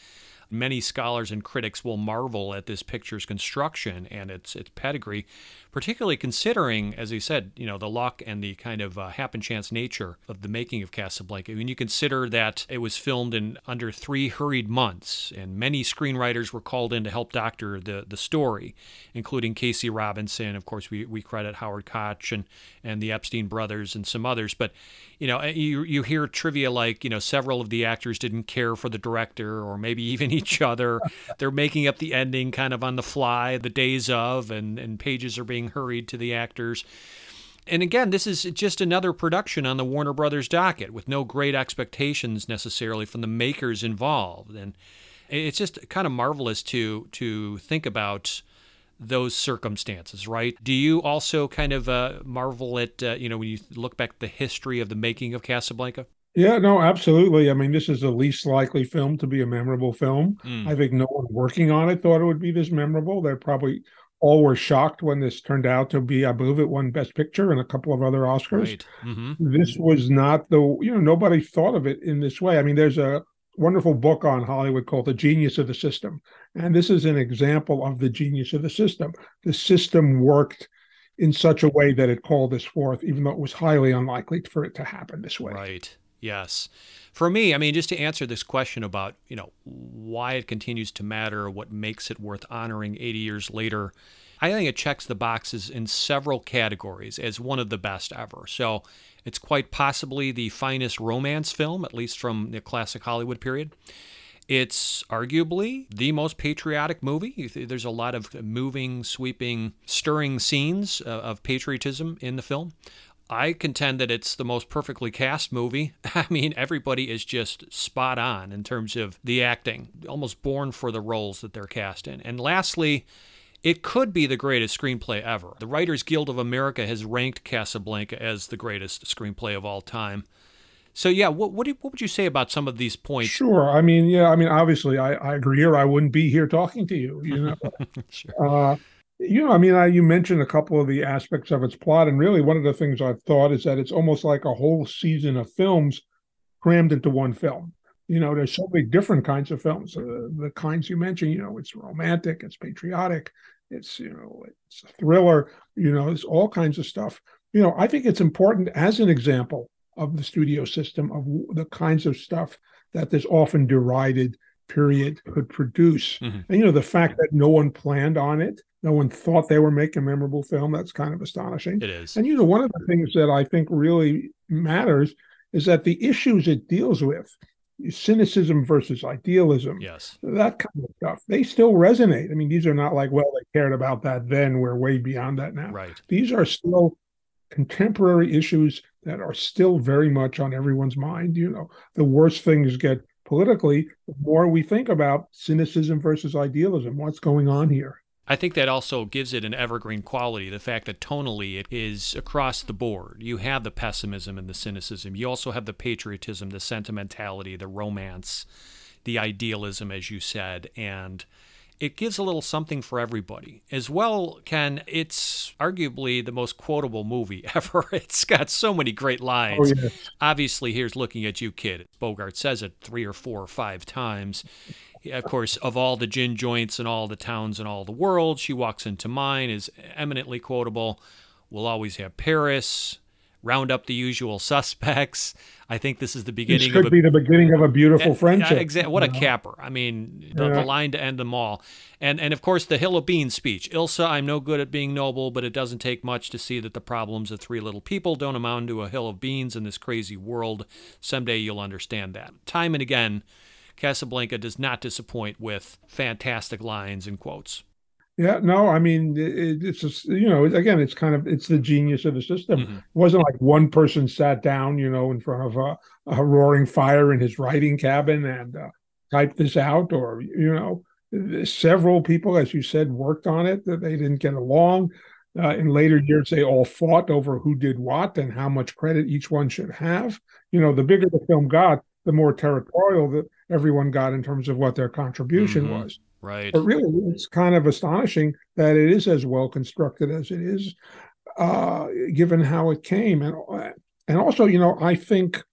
many scholars and critics will marvel at this picture's construction and its its pedigree, particularly considering, as he said, you know, the luck and the kind of uh, happen chance nature of the making of Casablanca. When you consider that it was filmed in under three hurried months, and many screenwriters were called in to help doctor the the story, including Casey Robinson. Of course, we we credit Howard Koch and and the Epstein brothers and some others, but you know, eh, you you hear trivia like you know several of the actors didn't care for the director, or maybe even each other. They're making up the ending kind of on the fly, the days of, and and pages are being hurried to the actors. And again, this is just another production on the Warner Brothers docket with no great expectations necessarily from the makers involved, and it's just kind of marvelous to to think about those circumstances, right? Do you also kind of uh, marvel at, uh, you know, when you look back at the history of the making of Casablanca? Yeah, no, absolutely. I mean, this is the least likely film to be a memorable film. Mm. I think no one working on it thought it would be this memorable. They're probably all were shocked when this turned out to be, I believe it won Best Picture and a couple of other Oscars. Right. Mm-hmm. This was not the, you know, nobody thought of it in this way. I mean, there's a wonderful book on Hollywood called The Genius of the System. And this is an example of the genius of the system. The system worked in such a way that it called this forth, even though it was highly unlikely for it to happen this way. Right. Yes. For me, I mean, just to answer this question about, you know, why it continues to matter, what makes it worth honoring 80 years later, I think it checks the boxes in several categories as one of the best ever. So it's quite possibly the finest romance film, at least from the classic Hollywood period. It's arguably the most patriotic movie. There's a lot of moving, sweeping, stirring scenes uh, of patriotism in the film. I contend that it's the most perfectly cast movie. I mean, everybody is just spot on in terms of the acting, almost born for the roles that they're cast in. And lastly, it could be the greatest screenplay ever. The Writers Guild of America has ranked Casablanca as the greatest screenplay of all time. So yeah, what what, do, what would you say about some of these points? Sure. I mean, yeah. I mean, obviously, I, I agree, or I wouldn't be here talking to you. You know. sure. Uh, you know, I mean, I, you mentioned a couple of the aspects of its plot, and really, one of the things I've thought is that it's almost like a whole season of films crammed into one film. You know, there's so many different kinds of films. Uh, the kinds you mentioned, you know, it's romantic, it's patriotic, it's you know, it's a thriller. You know, it's all kinds of stuff. You know, I think it's important as an example of the studio system of the kinds of stuff that this often derided period could produce. Mm-hmm. And you know, the fact that no one planned on it, no one thought they were making a memorable film, that's kind of astonishing. It is. And you know, one of the things that I think really matters is that the issues it deals with, cynicism versus idealism, yes, that kind of stuff, they still resonate. I mean, these are not like, well, they cared about that then, we're way beyond that now. Right. These are still contemporary issues that are still very much on everyone's mind. You know, the worse things get politically, the more we think about cynicism versus idealism. What's going on here? I think that also gives it an evergreen quality. The fact that tonally it is across the board. You have the pessimism and the cynicism. You also have the patriotism, the sentimentality, the romance, the idealism, as you said, and it gives a little something for everybody. As well, Ken, it's arguably the most quotable movie ever. It's got so many great oh, lines. Oh, Obviously, here's looking at you, kid. Bogart says it three or four or five times. Of course, of all the gin joints and all the towns in all the world, she walks into mine is eminently quotable. We'll always have Paris round up the usual suspects. I think this is the beginning. This could of a, be the beginning of a beautiful uh, friendship. Exa- what a capper! I mean, the, yeah. the, line to end them all, and and of course the Hill of Beans speech. Ilsa, I'm no good at being noble, but it doesn't take much to see that the problems of three little people don't amount to a hill of beans in this crazy world. Someday you'll understand that. Time and again. Casablanca does not disappoint with fantastic lines and quotes. Yeah, no, I mean it, it's just you know again it's kind of it's the genius of the system. Mm-hmm. It wasn't like one person sat down you know in front of a, a roaring fire in his writing cabin and uh, typed this out, or you know several people, as you said, worked on it. That they didn't get along. Uh, in later years, they all fought over who did what and how much credit each one should have. You know, the bigger the film got, the more territorial that everyone got in terms of what their contribution mm-hmm. was. Right. But really, it's kind of astonishing that it is as well constructed as it is, uh, given how it came. And and also, you know, I think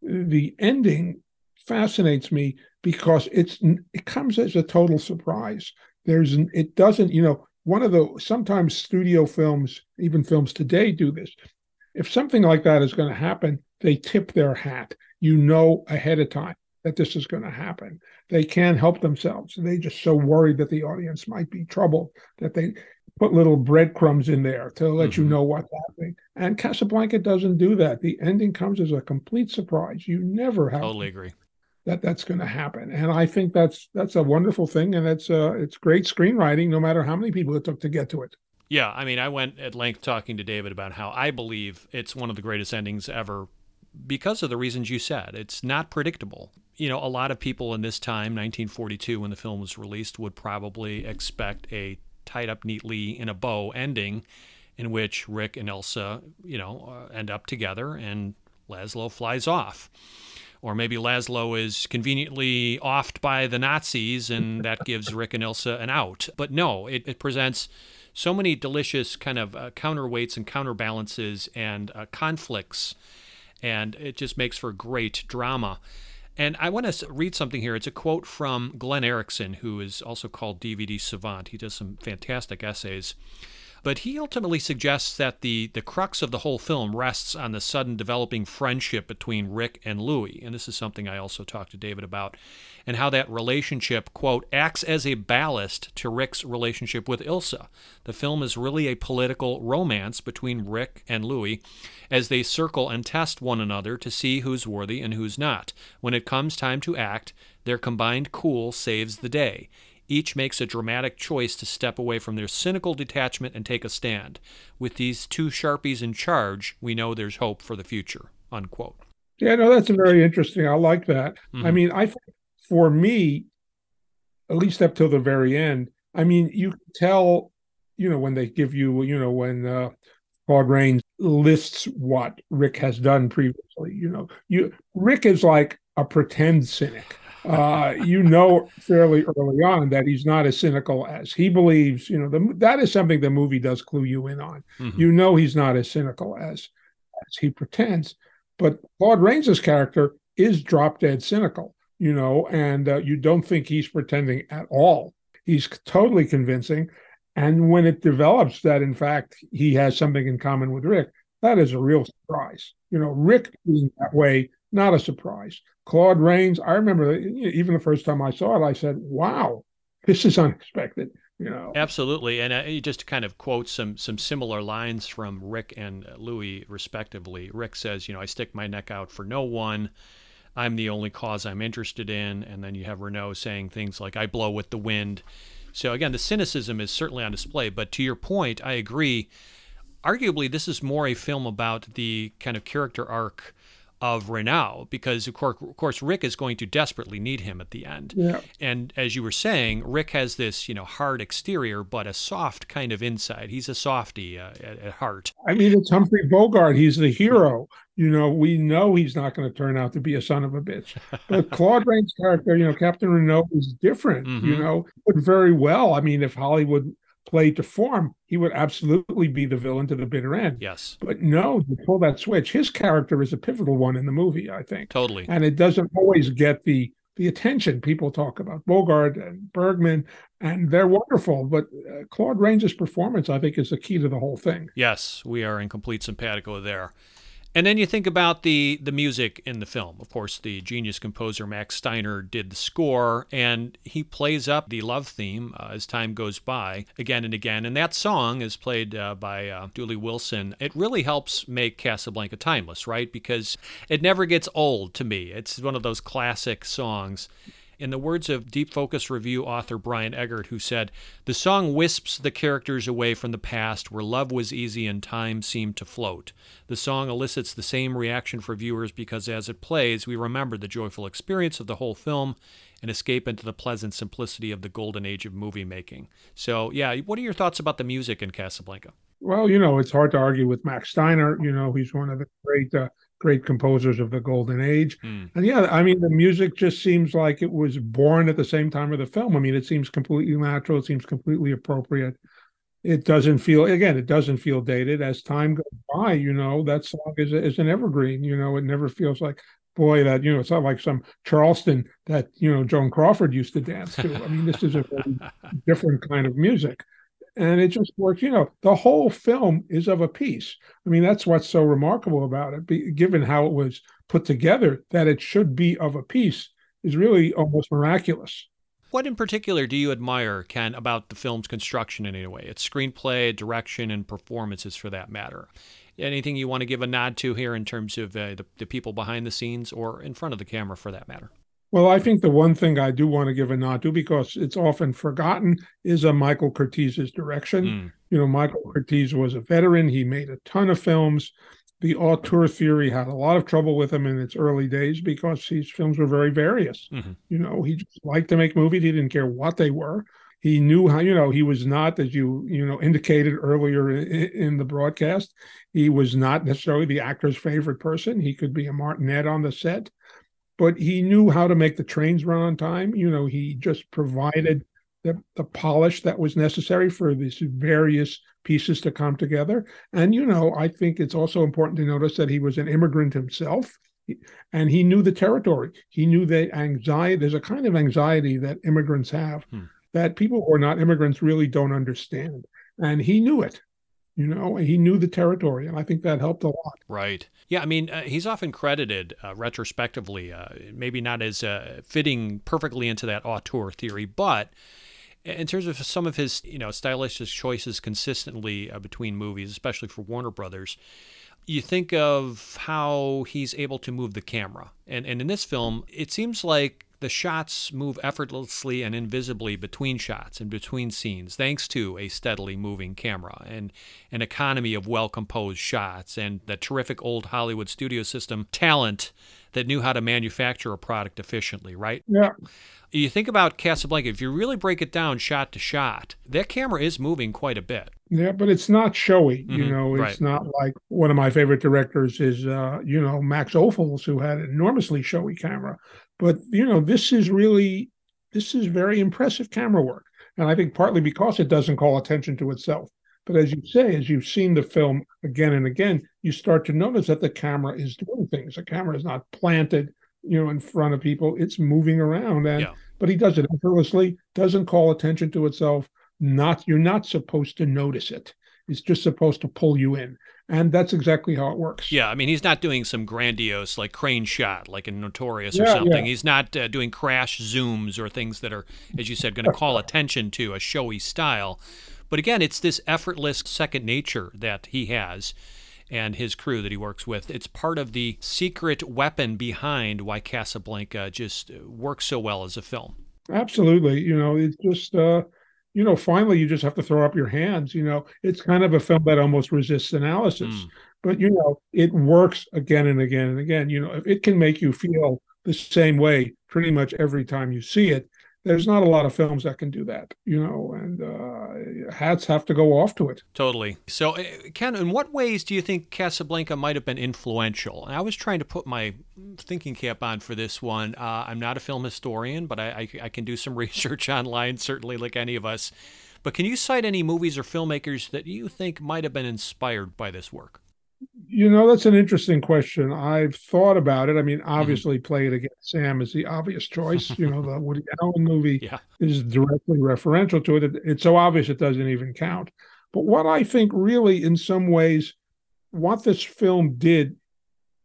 the ending fascinates me because it's it comes as a total surprise. There's an, it doesn't, you know, one of the sometimes studio films, even films today, do this. If something like that is going to happen, they tip their hat. You know ahead of time that this is going to happen. They can't help themselves. They just so worried that the audience might be troubled that they put little breadcrumbs in there to let mm-hmm. you know what's happening. And Casablanca doesn't do that. The ending comes as a complete surprise. You never have totally agree that that's going to happen. And I think that's that's a wonderful thing, and it's uh it's great screenwriting, no matter how many people it took to get to it. Yeah, I mean, I went at length talking to David about how I believe it's one of the greatest endings ever because of the reasons you said. It's not predictable. You know, a lot of people in this time, 1942, when the film was released, would probably expect a tied up neatly in a bow ending in which Rick and Ilsa, you know, uh, end up together and Laszlo flies off. Or maybe Laszlo is conveniently offed by the Nazis and that gives Rick and Ilsa an out. But no, it, it presents so many delicious kind of uh, counterweights and counterbalances and uh, conflicts and it just makes for great drama. And I want to read something here. It's a quote from Glenn Erickson, who is also called DVD Savant. He does some fantastic essays. But he ultimately suggests that the, the crux of the whole film rests on the sudden developing friendship between Rick and Louis. And this is something I also talked to David about, and how that relationship, quote, acts as a ballast to Rick's relationship with Ilsa. The film is really a political romance between Rick and Louis as they circle and test one another to see who's worthy and who's not. When it comes time to act, their combined cool saves the day. Each makes a dramatic choice to step away from their cynical detachment and take a stand. With these two Sharpies in charge, we know there's hope for the future. Unquote. Yeah, no, that's very interesting. I like that. Mm-hmm. I mean, I for me, at least up till the very end, I mean, you can tell, you know, when they give you, you know, when uh, Claude Rains lists what Rick has done previously, you know, you Rick is like a pretend cynic uh, you know fairly early on that he's not as cynical as he believes. You know, the, that is something the movie does clue you in on. Mm-hmm. You know he's not as cynical as as he pretends. But Claude Rains' character is drop dead cynical, you know, and uh, you don't think he's pretending at all. He's totally convincing. And when it develops that, in fact, he has something in common with Rick, that is a real surprise. You know, Rick being that way, not a surprise. Claude Rains, I remember even the first time I saw it, I said, wow, this is unexpected. You know, absolutely, and uh, just to kind of quote some some similar lines from Rick and Louis, respectively. Rick says, "You know, I stick my neck out for no one. I'm the only cause I'm interested in." And then you have Renault saying things like, "I blow with the wind." So again, the cynicism is certainly on display. But to your point, I agree. Arguably, this is more a film about the kind of character arc of Renault because of course, of course Rick is going to desperately need him at the end. Yeah. And as you were saying, Rick has this, you know, hard exterior but a soft kind of inside. He's a softy uh, at, at, heart. I mean, it's Humphrey Bogart. He's the hero. You know, we know he's not going to turn out to be a son of a bitch. But Claude Rains' character, you know, Captain Renault is different. Mm-hmm. You know, but very well. I mean, if Hollywood played to form, he would absolutely be the villain to the bitter end. Yes. But no, to pull that switch, his character is a pivotal one in the movie, I think. Totally. And it doesn't always get the the attention people talk about. Bogart and Bergman, and they're wonderful. But uh, Claude Rains' performance, I think, is the key to the whole thing. Yes, we are in complete simpatico there. And then you think about the the music in the film. Of course, the genius composer Max Steiner did the score, and he plays up the love theme uh, as time goes by again and again. And that song is played uh, by uh, Dooley Wilson. It really helps make Casablanca timeless, right? Because it never gets old to me. It's one of those classic songs. In the words of Deep Focus Review author Brian Eggert, who said, The song wisps the characters away from the past where love was easy and time seemed to float. The song elicits the same reaction for viewers because as it plays, we remember the joyful experience of the whole film and escape into the pleasant simplicity of the golden age of movie making. So, yeah, what are your thoughts about the music in Casablanca? Well, you know, it's hard to argue with Max Steiner. You know, he's one of the great uh, great composers of the golden age. Mm. And yeah, I mean, the music just seems like it was born at the same time of the film. I mean, it seems completely natural. It seems completely appropriate. It doesn't feel, again, it doesn't feel dated. As time goes by, you know, that song is, is an evergreen. You know, it never feels like, boy, that, you know, it's not like some Charleston that, you know, Joan Crawford used to dance to. I mean, this is a very different kind of music and it just works. You know, the whole film is of a piece. I mean, that's what's so remarkable about it, be, given how it was put together, that it should be of a piece is really almost miraculous. What in particular do you admire, Ken, about the film's construction in any way? Its screenplay, direction, and performances for that matter. Anything you want to give a nod to here in terms of uh, the, the people behind the scenes or in front of the camera for that matter? Well, I think the one thing I do want to give a nod to, because it's often forgotten, is a Michael Curtiz's direction. Mm. You know, Michael Curtiz was a veteran. He made a ton of films. The auteur theory had a lot of trouble with him in its early days because his films were very various. Mm-hmm. You know, he just liked to make movies. He didn't care what they were. He knew how, you know, he was not, as you, you know, indicated earlier in, in the broadcast, he was not necessarily the actor's favorite person. He could be a martinet on the set but he knew how to make the trains run on time. You know, he just provided the, the polish that was necessary for these various pieces to come together. And, you know, I think it's also important to notice that he was an immigrant himself and he knew the territory. He knew the anxiety. There's a kind of anxiety that immigrants have hmm. that people who are not immigrants really don't understand. And he knew it. You know, he knew the territory, and I think that helped a lot. Right. Yeah, I mean, uh, he's often credited uh, retrospectively, uh, maybe not as uh, fitting perfectly into that auteur theory, but in terms of some of his, you know, stylistic choices consistently uh, between movies, especially for Warner Brothers, you think of how he's able to move the camera. And, and in this film, it seems like the shots move effortlessly and invisibly between shots and between scenes, thanks to a steadily moving camera and an economy of well composed shots and the terrific old Hollywood studio system talent that knew how to manufacture a product efficiently, right? Yeah. You think about Casablanca, if you really break it down shot to shot, that camera is moving quite a bit. Yeah, but it's not showy. Mm-hmm, you know, it's right. not like one of my favorite directors is, uh, you know, Max Ophuls, who had an enormously showy camera. But, you know, this is really, this is very impressive camera work. And I think partly because it doesn't call attention to itself. But as you say, as you've seen the film again and again, you start to notice that the camera is doing things. The camera is not planted you know in front of people it's moving around and Yeah. but he does it effortlessly doesn't call attention to itself not you're not supposed to notice it it's just supposed to pull you in and that's exactly how it works Yeah, I mean, he's not doing some grandiose, like crane shot, like in Notorious or something. yeah. He's not uh, doing crash zooms or things that are, as you said, going to call attention to a showy style. But again, it's this effortless second nature that he has and his crew that he works with. It's part of the secret weapon behind why Casablanca just works so well as a film. absolutely you know it's just uh you know finally you just have to throw up your hands you know? It's kind of a film that almost resists analysis. Mm. but you know it works again and again and again you know? If it can make you feel the same way pretty much every time you see it there's not a lot of films that can do that you know? And uh hats have to go off to it Totally. So, uh, Ken, in what ways do you think Casablanca might have been influential? And I was trying to put my thinking cap on for this one. Uh, I'm not a film historian, but I, I, I can do some research online, certainly, like any of us. But can you cite any movies or filmmakers that you think might have been inspired by this work? You know that's an interesting question i've thought about it i mean obviously play it again sam is the obvious choice you know the woody allen movie Yeah. is directly referential to it. it it's so obvious it doesn't even count but what i think really in some ways what this film did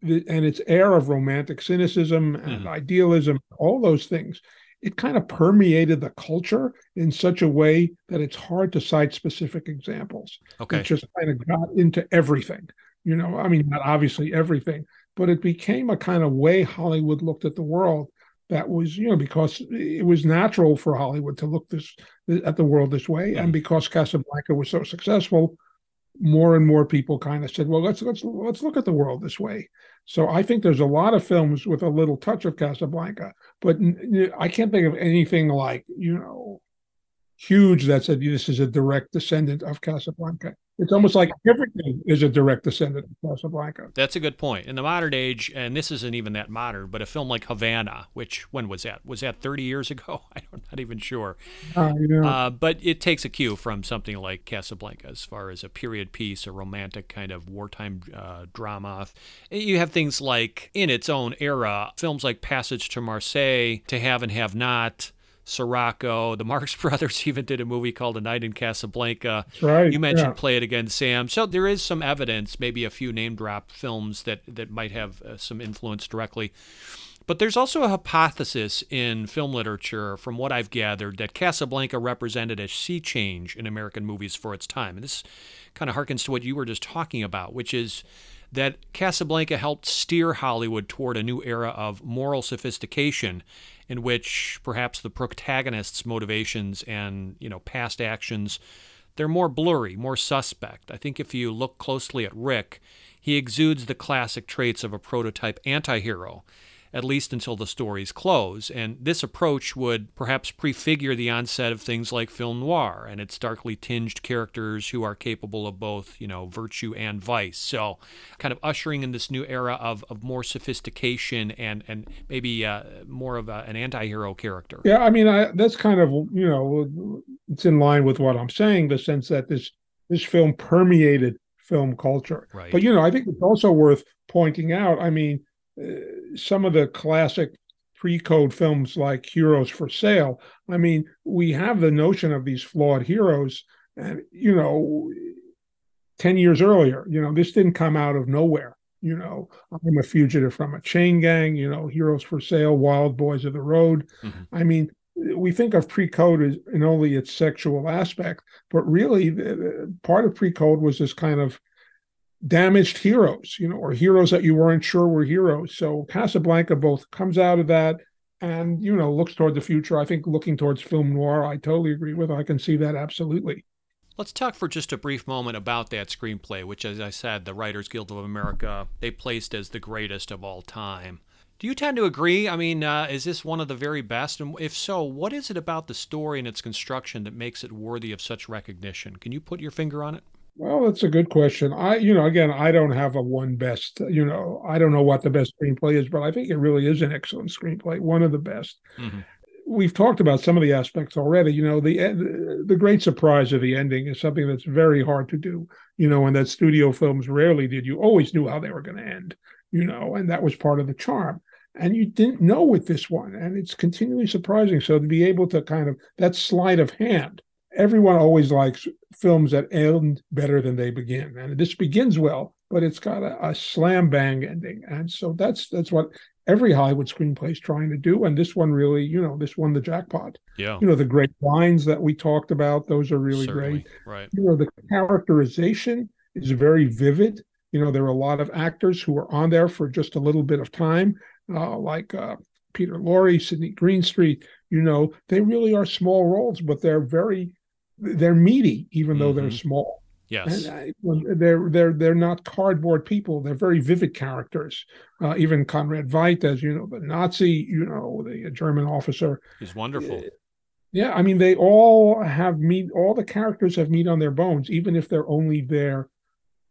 and its air of romantic cynicism and Mhm. idealism all those things it kind of permeated the culture in such a way that it's hard to cite specific examples Okay. it just kind of got into everything. You know, I mean, not obviously everything, but it became a kind of way Hollywood looked at the world that was, you know, because it was natural for Hollywood to look this at the world this way, and because Casablanca was so successful, more and more people kind of said, "Well, let's let's let's look at the world this way." So I think there's a lot of films with a little touch of Casablanca, but I can't think of anything like you know huge that said this is a direct descendant of Casablanca. It's almost like everything is a direct descendant of Casablanca. That's a good point. In the modern age, and this isn't even that modern, but a film like Havana, which when was that? Was that 30 years ago? I'm not even sure. Uh, know, Uh, but it takes a cue from something like Casablanca as far as a period piece, a romantic kind of wartime uh, drama. You have things like, in its own era, films like Passage to Marseille, To Have and Have Not, Sirocco. The Marx Brothers even did a movie called A Night in Casablanca. right. You mentioned yeah. Play It Again, Sam. So there is some evidence, maybe a few name drop films that, that might have uh, some influence directly. But there's also a hypothesis in film literature, from what I've gathered, that Casablanca represented a sea change in American movies for its time. And this kind of harkens to what you were just talking about, which is that Casablanca helped steer Hollywood toward a new era of moral sophistication in which perhaps the protagonist's motivations and, you know, past actions they're more blurry, more suspect. I think if you look closely at Rick, he exudes the classic traits of a prototype antihero, at least until the stories close. And this approach would perhaps prefigure the onset of things like film noir and its darkly tinged characters who are capable of both, you know, virtue and vice. So, kind of ushering in this new era of, of more sophistication and, and maybe uh, more of a, an antihero character. Yeah, I mean, I, that's kind of you know, it's in line with what I'm saying, the sense that this this film permeated film culture. Right. But you know, I think it's also worth pointing out. I mean, some of the classic pre-code films like Heroes for Sale. I mean, we have the notion of these flawed heroes, and you know, 10 years earlier. You know, this didn't come out of nowhere. You know, I'm a fugitive from a chain gang, you know, heroes for sale, wild boys of the road. Mm-hmm. I mean, we think of pre-code as in only its sexual aspect, but really the, part of pre-code was this kind of damaged heroes, you know, or heroes that you weren't sure were heroes. So Casablanca both comes out of that and, you know, looks toward the future. I think looking towards film noir, I totally agree with. I can see that absolutely. Let's talk for just a brief moment about that screenplay, which, as I said, the Writers Guild of America, they placed as the greatest of all time. Do you tend to agree? I mean, uh, is this one of the very best? And if so, what is it about the story and its construction that makes it worthy of such recognition? Can you put your finger on it? Well, that's a good question. I, you know, again, I don't have a one best, you know, I don't know what the best screenplay is, but I think it really is an excellent screenplay, one of the best. Mm-hmm. We've talked about some of the aspects already. You know, the the great surprise of the ending is something that's very hard to do. You know, and that studio films rarely did. You always knew how they were going to end. You know, and that was part of the charm and you didn't know with this one and it's continually surprising so to be able to kind of that sleight of hand everyone always likes films that end better than they begin. And this begins well but it's got a, a slam bang ending. And so that's that's what every hollywood screenplay is trying to do. And this one really you know this won the jackpot. Yeah. You know the great lines that we talked about those are really Certainly. great. Right. You know the characterization is very vivid. You know there are a lot of actors who are on there for just a little bit of time uh, like uh, Peter Lorre, Sidney Greenstreet, you know, they really are small roles, but they're very, they're meaty, even mm-hmm. though they're mm-hmm. small. Yes, and, uh, they're they're they're not cardboard people. They're very vivid characters. Uh, even Conrad Veidt, as you know, the Nazi, you know, the German officer, is wonderful. Uh, yeah, I mean, they all have meat. All the characters have meat on their bones, even if they're only there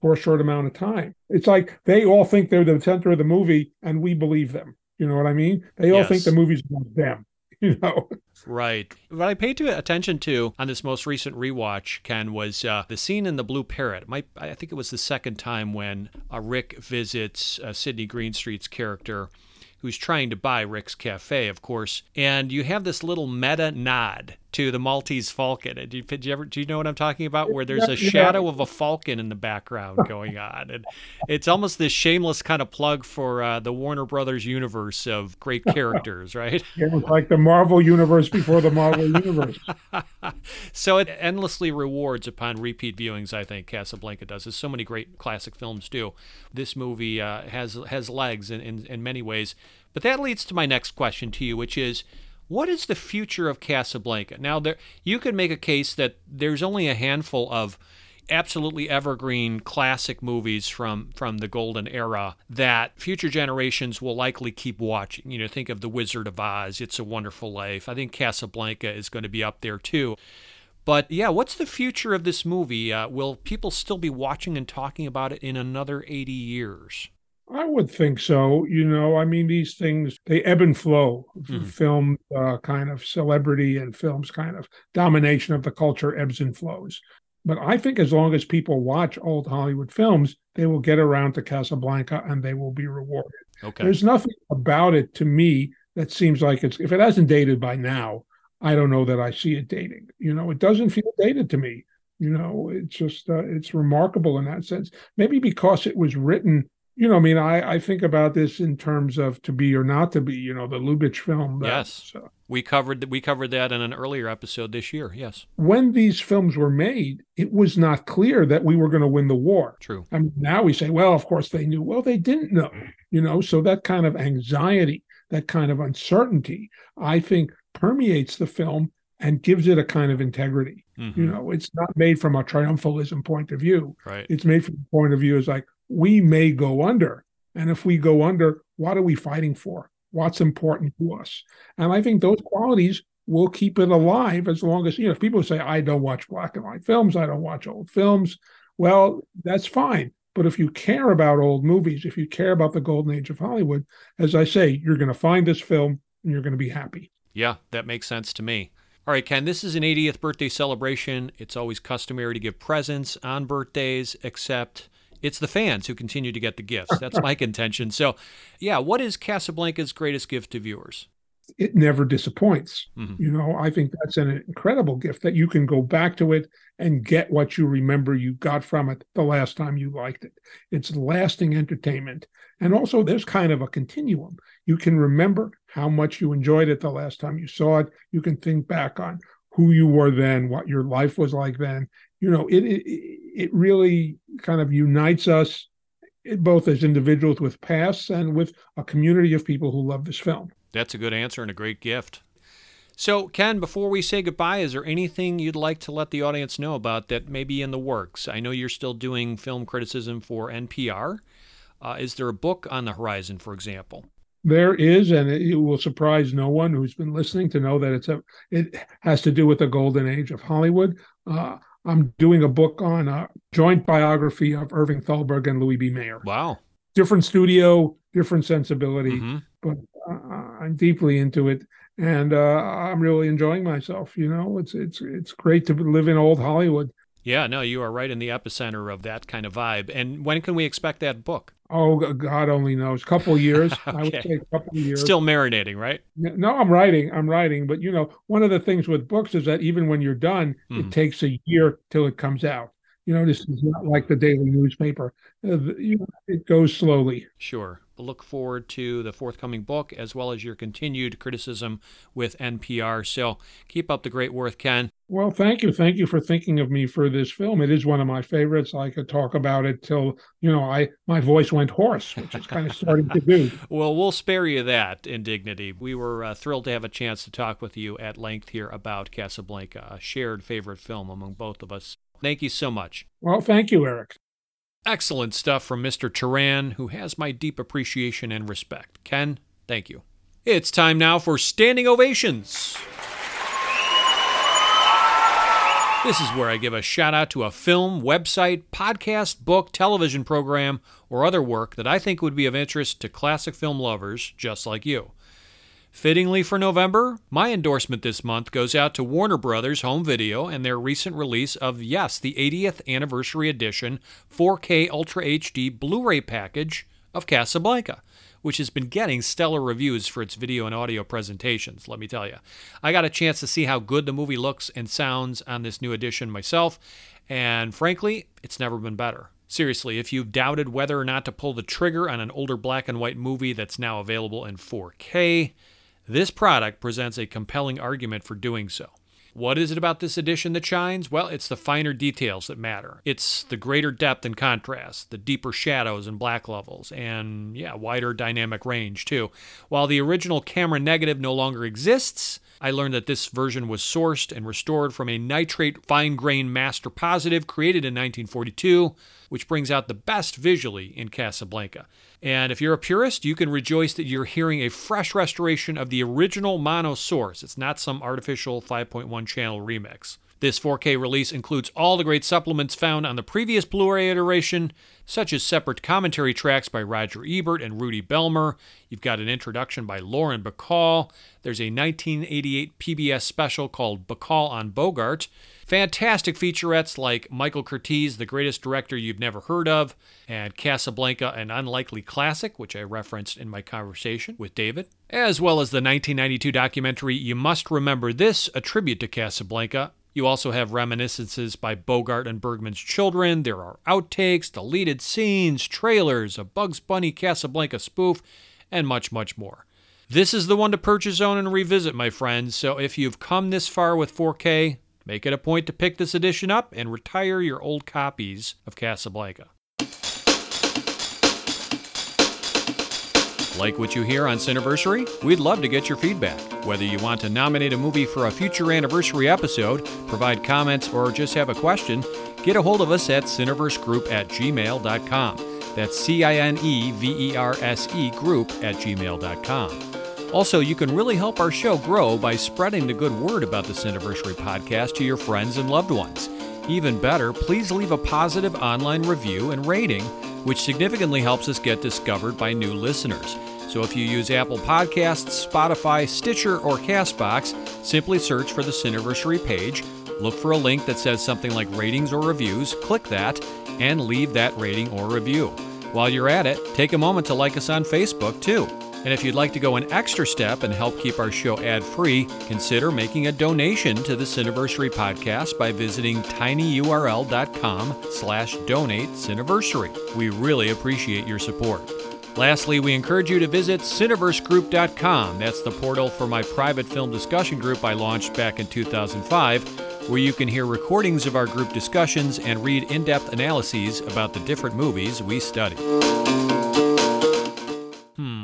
for a short amount of time. It's like they all think they're the center of the movie and we believe them. You know what I mean? They all yes. think the movie's about them. You know? Right. What I paid attention to on this most recent rewatch, Ken, was uh, the scene in the Blue Parrot. My, I think it was the second time when uh, Rick visits uh, Sidney Greenstreet's character who's trying to buy Rick's Cafe, of course. And you have this little meta nod to the Maltese falcon. Do you, you ever, do you know what I'm talking about? Where there's a shadow of a falcon in the background going on, and it's almost this shameless kind of plug for uh, the Warner Brothers universe of great characters, right? Yeah, like the Marvel universe before the Marvel universe. so it endlessly rewards upon repeat viewings. I think Casablanca does, as so many great classic films do. This movie uh, has has legs in, in in many ways. But that leads to my next question to you, which is what is the future of Casablanca? Now, there you could make a case that there's only a handful of absolutely evergreen classic movies from from the golden era that future generations will likely keep watching. You know, think of The Wizard of Oz, It's a Wonderful Life. I think Casablanca is going to be up there too. But yeah, what's the future of this movie? Uh, will people still be watching and talking about it in another 80 years? I would think so. You know, I mean, these things they ebb and flow. Mm-hmm. Film uh, kind of celebrity and films kind of domination of the culture ebbs and flows. But I think as long as people watch old Hollywood films, they will get around to Casablanca and they will be rewarded. Okay. There's nothing about it to me that seems like it's if it hasn't dated by now, I don't know that I see it dating. You know, it doesn't feel dated to me. You know, it's just uh, it's remarkable in that sense. Maybe because it was written you know, I mean, I, I think about this in terms of to be or not to be. You know, the Lubitsch film. yes, uh, we covered we covered that in an earlier episode this year. Yes, when these films were made, it was not clear that we were going to win the war. True. I mean, now we say, well, of course they knew. Well, they didn't know. You know, so that kind of anxiety, that kind of uncertainty, I think permeates the film and gives it a kind of integrity. Mm-hmm. You know, it's not made from a triumphalism point of view. Right. It's made from the point of view as like, we may go under. And if we go under, what are we fighting for? What's important to us? And I think those qualities will keep it alive as long as, you know, if people say, I don't watch black and white films, I don't watch old films, well, that's fine. But if you care about old movies, if you care about the golden age of Hollywood, as I say, you're going to find this film and you're going to be happy. Yeah, that makes sense to me. All right, Ken, this is an 80th birthday celebration. It's always customary to give presents on birthdays, except it's the fans who continue to get the gifts. That's my contention. So, yeah, what is Casablanca's greatest gift to viewers? it never disappoints. Mm-hmm. You know, I think that's an incredible gift that you can go back to it and get what you remember you got from it the last time you liked it. It's lasting entertainment. And also, there's kind of a continuum. You can remember how much you enjoyed it the last time you saw it. You can think back on who you were then, what your life was like then. You know, it it, it really kind of unites us both as individuals with pasts and with a community of people who love this film. That's a good answer and a great gift. So, Ken, before we say goodbye, is there anything you'd like to let the audience know about that may be in the works? I know you're still doing film criticism for NPR. Uh, is there a book on the horizon, for example? There is, and it will surprise no one who's been listening to know that it's a it has to do with the golden age of Hollywood. Uh, I'm doing a book on a joint biography of Irving Thalberg and Louis B. Mayer. Wow. Different studio, different sensibility, mm-hmm. but uh, I'm deeply into it, and uh, I'm really enjoying myself. You know, it's it's it's great to live in old Hollywood. Yeah, no, you are right in the epicenter of that kind of vibe. And when can we expect that book? Oh, God only knows. A couple years. okay. I would say a couple of years. Still marinating, right? No, I'm writing. I'm writing. But, you know, one of the things with books is that even when you're done, mm. it hmm. takes a year till it comes out. You know, this is not like the daily newspaper. Uh, you know, it goes slowly. Sure. Look forward to the forthcoming book as well as your continued criticism with NPR. So keep up the great work, Ken. Well, thank you. Thank you for thinking of me for this film. It is one of my favorites. I could talk about it till, you know, I my voice went hoarse, which is kind of starting to do. well, we'll spare you that indignity. We were uh, thrilled to have a chance to talk with you at length here about Casablanca, a shared favorite film among both of us. Thank you so much. Well, thank you, Eric. Excellent stuff from Mr. Turan, who has my deep appreciation and respect. Ken, thank you. It's time now for standing ovations. This is where I give a shout out to a film, website, podcast, book, television program, or other work that I think would be of interest to classic film lovers just like you. Fittingly for November, my endorsement this month goes out to Warner Brothers Home Video and their recent release of, yes, the 80th anniversary edition 4K Ultra HD Blu ray package of Casablanca, which has been getting stellar reviews for its video and audio presentations, let me tell you. I got a chance to see how good the movie looks and sounds on this new edition myself, and frankly, it's never been better. Seriously, if you've doubted whether or not to pull the trigger on an older black and white movie that's now available in 4K, this product presents a compelling argument for doing so. What is it about this edition that shines? Well, it's the finer details that matter. It's the greater depth and contrast, the deeper shadows and black levels, and yeah, wider dynamic range too. While the original camera negative no longer exists, I learned that this version was sourced and restored from a nitrate fine grain master positive created in 1942, which brings out the best visually in Casablanca. And if you're a purist, you can rejoice that you're hearing a fresh restoration of the original mono source. It's not some artificial 5.1 channel remix. This 4K release includes all the great supplements found on the previous Blu ray iteration, such as separate commentary tracks by Roger Ebert and Rudy Behlmer. You've got an introduction by Lauren Bacall. There's a 1988 PBS special called Bacall on Bogart. Fantastic featurettes like Michael Curtiz, the greatest director you've never heard of, and Casablanca, an unlikely classic, which I referenced in my conversation with David, as well as the 1992 documentary You Must Remember This, a tribute to Casablanca, you also have reminiscences by Bogart and Bergman's children. There are outtakes, deleted scenes, trailers, a Bugs Bunny Casablanca spoof, and much, much more. This is the one to purchase, own, and revisit, my friends. So if you've come this far with 4K, make it a point to pick this edition up and retire your old copies of Casablanca. Like what you hear on Cineversary? We'd love to get your feedback. Whether you want to nominate a movie for a future anniversary episode, provide comments, or just have a question, get a hold of us at cineversegroup at gmail.com. That's C I N E V E R S E group at gmail.com. Also, you can really help our show grow by spreading the good word about the Cineversary podcast to your friends and loved ones. Even better, please leave a positive online review and rating, which significantly helps us get discovered by new listeners. So if you use Apple Podcasts, Spotify, Stitcher, or Castbox, simply search for the Cineversary page, look for a link that says something like ratings or reviews, click that, and leave that rating or review. While you're at it, take a moment to like us on Facebook too. And if you'd like to go an extra step and help keep our show ad-free, consider making a donation to the Cineversary podcast by visiting tinyurl.com slash donate Cineversary. We really appreciate your support. Lastly, we encourage you to visit cineversegroup.com. That's the portal for my private film discussion group I launched back in 2005, where you can hear recordings of our group discussions and read in depth analyses about the different movies we study.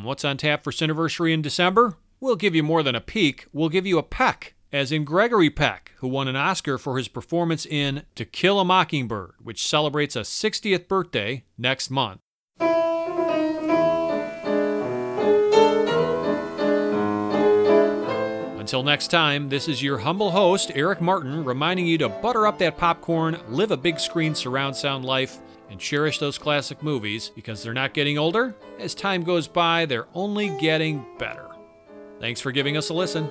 What's on tap for Cineversary in December? We'll give you more than a peek, we'll give you a peck, as in Gregory Peck, who won an Oscar for his performance in To Kill a Mockingbird, which celebrates a 60th birthday next month. Until next time, this is your humble host, Eric Martin, reminding you to butter up that popcorn, live a big screen surround sound life, and cherish those classic movies because they're not getting older. As time goes by, they're only getting better. Thanks for giving us a listen.